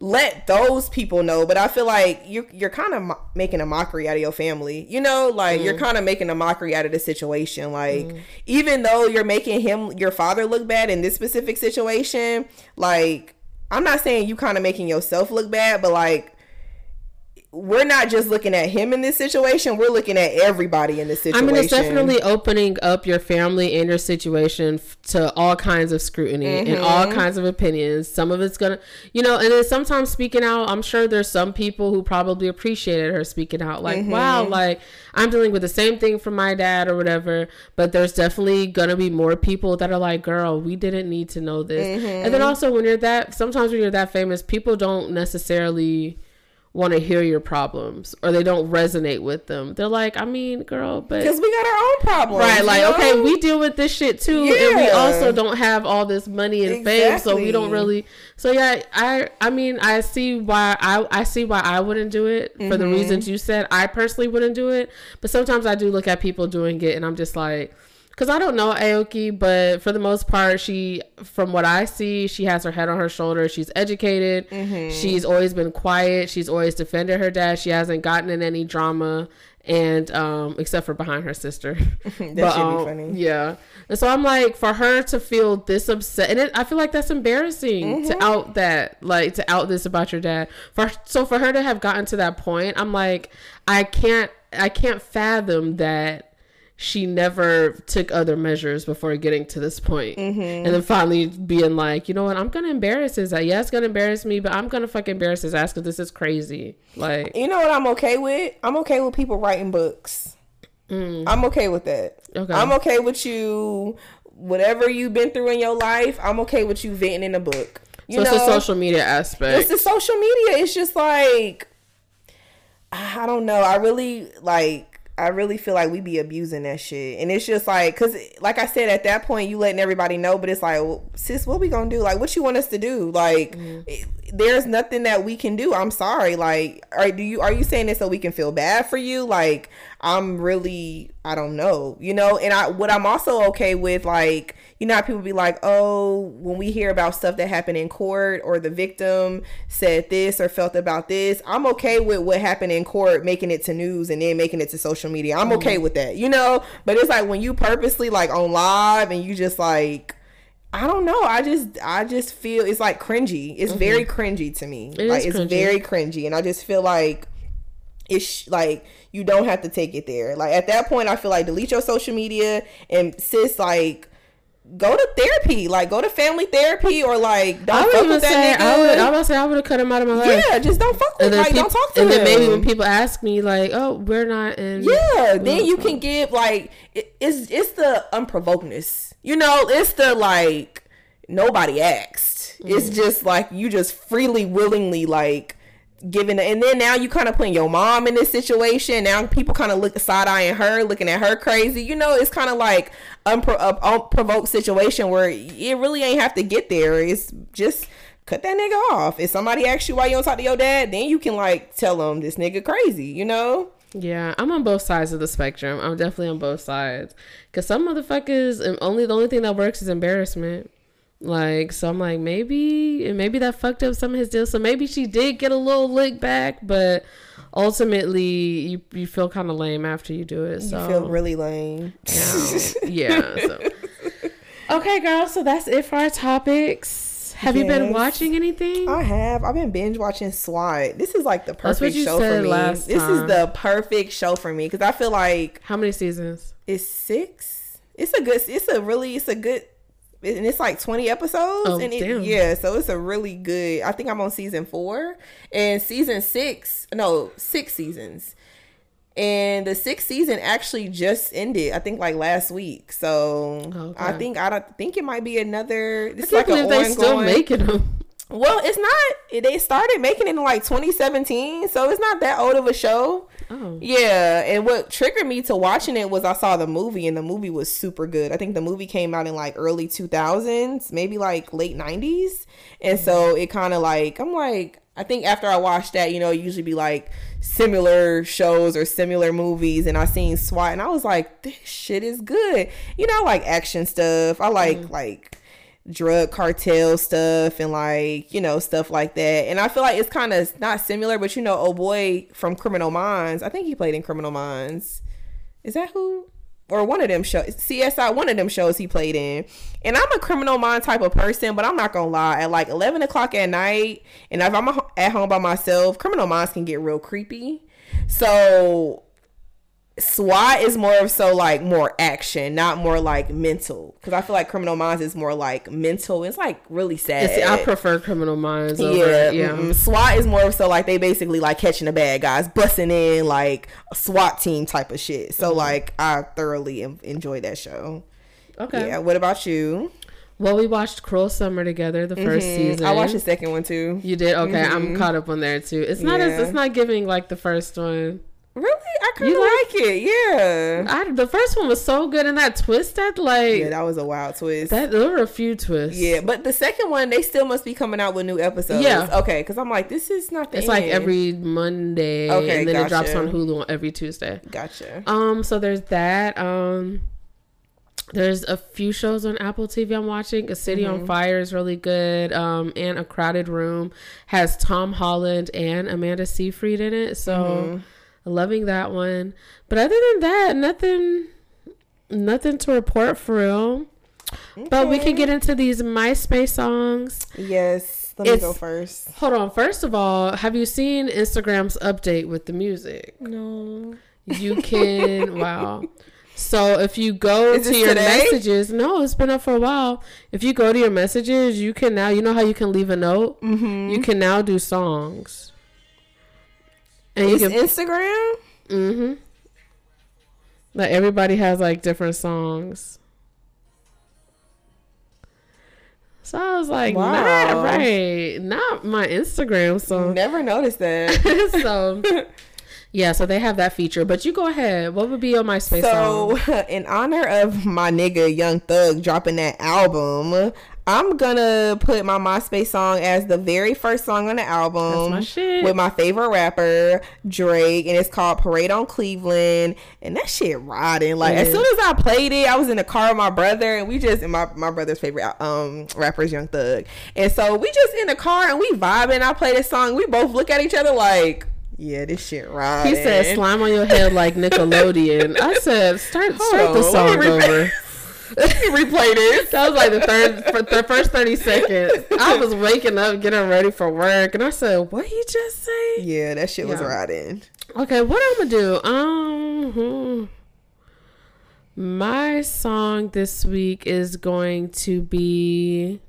[SPEAKER 2] let those people know. But I feel like you you're kind of mo- making a mockery out of your family. You know, like you're mm. kind of making a mockery out of the situation. Like mm. even though you're making him your father look bad in this specific situation, like I'm not saying you kind of making yourself look bad, but like we're not just looking at him in this situation. We're looking at everybody in this situation.
[SPEAKER 1] I mean, it's definitely opening up your family and your situation f- to all kinds of scrutiny and all
[SPEAKER 2] Mm-hmm.
[SPEAKER 1] kinds of opinions. Some of it's gonna, you know, and then sometimes speaking out. I'm sure there's some people who probably appreciated her speaking out, like,
[SPEAKER 2] Mm-hmm.
[SPEAKER 1] wow, like I'm dealing with the same thing from my dad or whatever. But there's definitely gonna be more people that are like, girl, we didn't need to know this. And
[SPEAKER 2] Mm-hmm.
[SPEAKER 1] then also when you're that, sometimes when you're that famous, people don't necessarily want to hear your problems or they don't resonate with them. They're like, I mean, girl, but
[SPEAKER 2] because we got our own problems,
[SPEAKER 1] Right, like
[SPEAKER 2] you
[SPEAKER 1] okay, we deal with this shit too, and we also don't have all this money and fame, so we don't really. So yeah, I I mean I see why I I see why I wouldn't do it for
[SPEAKER 2] Mm-hmm.
[SPEAKER 1] the reasons you said. I personally wouldn't do it, but sometimes I do look at people doing it, and I'm just like. Cause I don't know Aoki, but for the most part, she, from what I see, she has her head on her shoulder. She's educated.
[SPEAKER 2] Mm-hmm.
[SPEAKER 1] She's always been quiet. She's always defended her dad. She hasn't gotten in any drama, and um, except for behind her sister.
[SPEAKER 2] That should be funny.
[SPEAKER 1] Yeah. And so I'm like, for her to feel this upset, and it, I feel like that's embarrassing
[SPEAKER 2] Mm-hmm.
[SPEAKER 1] to out that, like to out this about your dad. For so for her to have gotten to that point, I'm like, I can't, I can't fathom that she never took other measures before getting to this point.
[SPEAKER 2] Mm-hmm.
[SPEAKER 1] and then finally being like, you know what, I'm gonna embarrass his ass. Yeah, it's gonna embarrass me, but I'm gonna fucking embarrass his ass because this is crazy. Like,
[SPEAKER 2] You know what I'm okay with? I'm okay with people writing books. I'm okay with that.
[SPEAKER 1] Mm. Okay.
[SPEAKER 2] I'm okay with you. Whatever you've been through in your life, I'm okay with you venting in a book. You
[SPEAKER 1] so it's
[SPEAKER 2] know,
[SPEAKER 1] the social media aspect.
[SPEAKER 2] it's the social media. It's just like I don't know. I really like. I really feel like we be abusing that shit, and it's just like, cause like I said, at that point you letting everybody know, but it's like, well, sis, what we gonna do? Like, what you want us to do? Like, mm-hmm. it- there's nothing that we can do. I'm sorry. Like, are do you are you saying this so we can feel bad for you? Like, I'm really, I don't know, you know. And I, what I'm also okay with, like, you know how people be like, oh, when we hear about stuff that happened in court or the victim said this or felt about this, I'm okay with what happened in court making it to news and then making it to social media. I'm okay mm-hmm. with that, you know. But it's like when you purposely like on live and you just like. I don't know. I just I just feel it's like cringy. It's mm-hmm. very cringy to me.
[SPEAKER 1] It
[SPEAKER 2] like it's
[SPEAKER 1] cringy.
[SPEAKER 2] very cringy and I just feel like it's like you don't have to take it there. Like at that point, I feel like delete your social media and sis like go to therapy. Like go to family therapy or like don't
[SPEAKER 1] would
[SPEAKER 2] fuck
[SPEAKER 1] even
[SPEAKER 2] with
[SPEAKER 1] say
[SPEAKER 2] that
[SPEAKER 1] I would. I
[SPEAKER 2] nigga.
[SPEAKER 1] would say I would have cut him out of my life.
[SPEAKER 2] yeah, just don't fuck with.
[SPEAKER 1] And
[SPEAKER 2] Like
[SPEAKER 1] peop-
[SPEAKER 2] don't talk to
[SPEAKER 1] and
[SPEAKER 2] him.
[SPEAKER 1] then maybe when people ask me like, "Oh, we're not in,"
[SPEAKER 2] Yeah, then you can give like it, it's it's the unprovokedness. You know, it's the like nobody asked. It's mm. just like you just freely, willingly like giving. And then now you kind of putting your mom in this situation. Now people kind of look side eyeing her, looking at her crazy. You know, it's kind of like unpro- uh, unprovoked situation where it really ain't have to get there. It's just. Cut that nigga off. If somebody asks you why you don't talk to your dad, then you can like tell them this nigga crazy, you know?
[SPEAKER 1] Yeah, I'm on both sides of the spectrum. I'm definitely on both sides. Cause some motherfuckers, and only the only thing that works is embarrassment. Like, so I'm like, maybe, and maybe that fucked up some of his deals. So maybe she did get a little lick back, but ultimately, you you feel kind of lame after you do it. So
[SPEAKER 2] You feel really lame.
[SPEAKER 1] yeah. So. Okay, girl. So that's it for our topics. Have you been watching anything?
[SPEAKER 2] I have. I've been binge watching SWAT. This is like the perfect show for me.
[SPEAKER 1] last
[SPEAKER 2] This is the perfect show for me because I feel like
[SPEAKER 1] How many seasons?
[SPEAKER 2] it's six. It's a good. It's a really. It's a good. And it's like twenty episodes.
[SPEAKER 1] Oh,
[SPEAKER 2] and it,
[SPEAKER 1] damn.
[SPEAKER 2] yeah, so it's a really good. I think I'm on season four, and season six. No, six seasons. And the sixth season actually just ended. I think like last week. So oh,
[SPEAKER 1] Okay.
[SPEAKER 2] I think I don't think it might be another. This
[SPEAKER 1] I
[SPEAKER 2] like an
[SPEAKER 1] they still making them.
[SPEAKER 2] Well, it's not. They started making it in like 2017, so it's not that old of a show.
[SPEAKER 1] Oh,
[SPEAKER 2] Yeah, and what triggered me to watching it was I saw the movie, and the movie was super good. I think the movie came out in like early 2000s, maybe like late 90s, and so mm-hmm. it kind of like I'm like I think after I watched that, you know, it usually be like similar shows or similar movies, and I seen SWAT, and I was like, this shit is good. You know, I like action stuff. I like mm-hmm. like drug cartel stuff and like you know stuff like that. And i feel like it's kind of not similar but you know oh boy from criminal minds i think he played in criminal minds. Is that who? Or one of them shows csi one of them shows he played in. And i'm a criminal mind type of person but i'm not gonna lie. At like 11 o'clock at night and if i'm at home by myself criminal minds can get real creepy. So SWAT is more of so like more action, not more like mental. Because I feel like Criminal Minds is more like mental. It's like really sad.
[SPEAKER 1] see, I prefer Criminal Minds. Over,
[SPEAKER 2] yeah,
[SPEAKER 1] yeah,
[SPEAKER 2] mm-mm. SWAT is more of so like they basically like catching the bad guys, busting in like a SWAT team type of shit. So
[SPEAKER 1] Mm-hmm.
[SPEAKER 2] like I thoroughly en- enjoyed that show.
[SPEAKER 1] Okay.
[SPEAKER 2] Yeah. What about you?
[SPEAKER 1] Well, we watched Cruel Summer together, the 1st season.
[SPEAKER 2] Mm, I watched the second one too.
[SPEAKER 1] You did okay. I'm caught up on there too. It's not as it's not giving like the first one.
[SPEAKER 2] Really, I kind of
[SPEAKER 1] You
[SPEAKER 2] like, it. Yeah.
[SPEAKER 1] I the first one was so good, and that twist that like
[SPEAKER 2] Yeah, that was a wild twist.
[SPEAKER 1] that there were a few twists.
[SPEAKER 2] Yeah, but the second one, they still must be coming out with new episodes.
[SPEAKER 1] Yeah.
[SPEAKER 2] Okay, because I'm like, this is not the
[SPEAKER 1] it's like every Monday,
[SPEAKER 2] Okay,
[SPEAKER 1] and then it drops on Hulu on every Tuesday.
[SPEAKER 2] Gotcha.
[SPEAKER 1] Um, so there's that. Um, there's a few shows on Apple TV I'm watching. A City
[SPEAKER 2] Mm-hmm.
[SPEAKER 1] on Fire is really good. Um, and A Crowded Room has Tom Holland and Amanda Seyfried in it. So
[SPEAKER 2] Mm-hmm.
[SPEAKER 1] Loving that one. But other than that, nothing, nothing to report for real. But we can get into these MySpace songs.
[SPEAKER 2] Yes. Let me
[SPEAKER 1] It's-
[SPEAKER 2] go first.
[SPEAKER 1] Hold on. First of all, have you seen Instagram's update with the music?
[SPEAKER 2] No.
[SPEAKER 1] You can wow. So if you go
[SPEAKER 2] Is
[SPEAKER 1] to your
[SPEAKER 2] today?
[SPEAKER 1] messages, no, it's been up for a while. If you go to your messages, you can now. You know how you can leave a note.
[SPEAKER 2] Mm-hmm.
[SPEAKER 1] You can now do songs, and you
[SPEAKER 2] It's
[SPEAKER 1] can.
[SPEAKER 2] Instagram.
[SPEAKER 1] mm-hmm. Like everybody has like different songs. So I was like,
[SPEAKER 2] Wow.
[SPEAKER 1] not right, not my Instagram song.
[SPEAKER 2] Never noticed that.
[SPEAKER 1] so yeah, so they have that feature. But you go ahead. What would be your MySpace song?
[SPEAKER 2] so, in honor of my nigga Young Thug dropping that album, I'm gonna put my MySpace song as the very first song on the album.
[SPEAKER 1] That's my shit.
[SPEAKER 2] With my favorite rapper, Drake, and it's called Parade on Cleveland. And that shit riding. Like
[SPEAKER 1] It
[SPEAKER 2] as soon as I played it, I was in the car with my brother, and we just and my, my brother's favorite um rapper is Young Thug. And so we just in the car and we vibing. I play this song. We both look at each other like, yeah, this shit riding.
[SPEAKER 1] He said slime on your head like Nickelodeon. I said start start the song
[SPEAKER 2] re-
[SPEAKER 1] over.
[SPEAKER 2] Replay this.
[SPEAKER 1] That was like the third, for the first thirty seconds. I was waking up, getting ready for work, and I said, "What he just say?"
[SPEAKER 2] Yeah, that shit was
[SPEAKER 1] Yeah.
[SPEAKER 2] riding.
[SPEAKER 1] Okay, what I'm gonna do? Um, hmm. my song this week is going to be.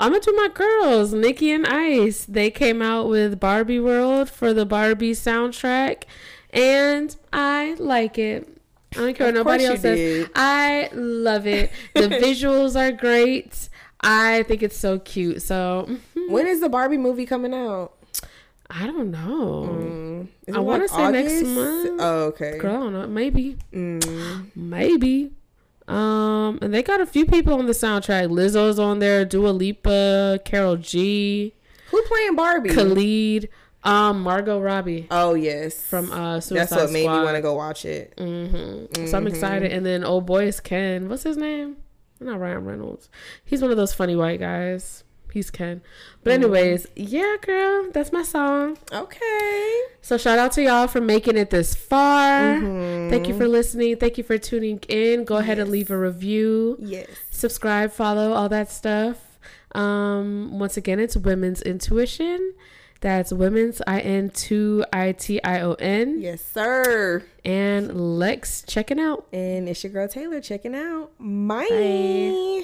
[SPEAKER 1] I'm gonna my girls, Nicki and Ice. They came out with Barbie World for the Barbie soundtrack, and I like it. I don't care what nobody else says.
[SPEAKER 2] did.
[SPEAKER 1] I love it. The visuals are great. I think it's so cute. So mhm.
[SPEAKER 2] When is the Barbie movie coming out?
[SPEAKER 1] I don't know.
[SPEAKER 2] Mm,
[SPEAKER 1] I wanna
[SPEAKER 2] like
[SPEAKER 1] say next month.
[SPEAKER 2] Oh, okay.
[SPEAKER 1] Girl, I don't know. Maybe.
[SPEAKER 2] Mm.
[SPEAKER 1] Maybe. Um, and they got a few people on the soundtrack. Lizzo's on there, Dua Lipa, Karol G,
[SPEAKER 2] Who playing Barbie?
[SPEAKER 1] Khalid, um, Margot Robbie
[SPEAKER 2] oh yes,
[SPEAKER 1] from uh Suicide
[SPEAKER 2] that's what made
[SPEAKER 1] Squad.
[SPEAKER 2] me want to go watch it.
[SPEAKER 1] hmm So I'm excited. And then old boy is Ken. What's his name? Not Ryan Reynolds. He's one of those funny white guys. He's Ken. But anyways, yeah, girl, that's my song.
[SPEAKER 2] Okay.
[SPEAKER 1] So shout out to y'all for making it this far.
[SPEAKER 2] Mm-hmm.
[SPEAKER 1] Thank you for listening. Thank you for tuning in. Go ahead and leave a review.
[SPEAKER 2] Yes.
[SPEAKER 1] Subscribe, follow, all that stuff. Um, once again, it's Women's Intuition. That's Women's I N two I T I O N.
[SPEAKER 2] Yes, sir.
[SPEAKER 1] And Lex checking out.
[SPEAKER 2] And it's your girl Taylor checking out. Bye.
[SPEAKER 1] Bye.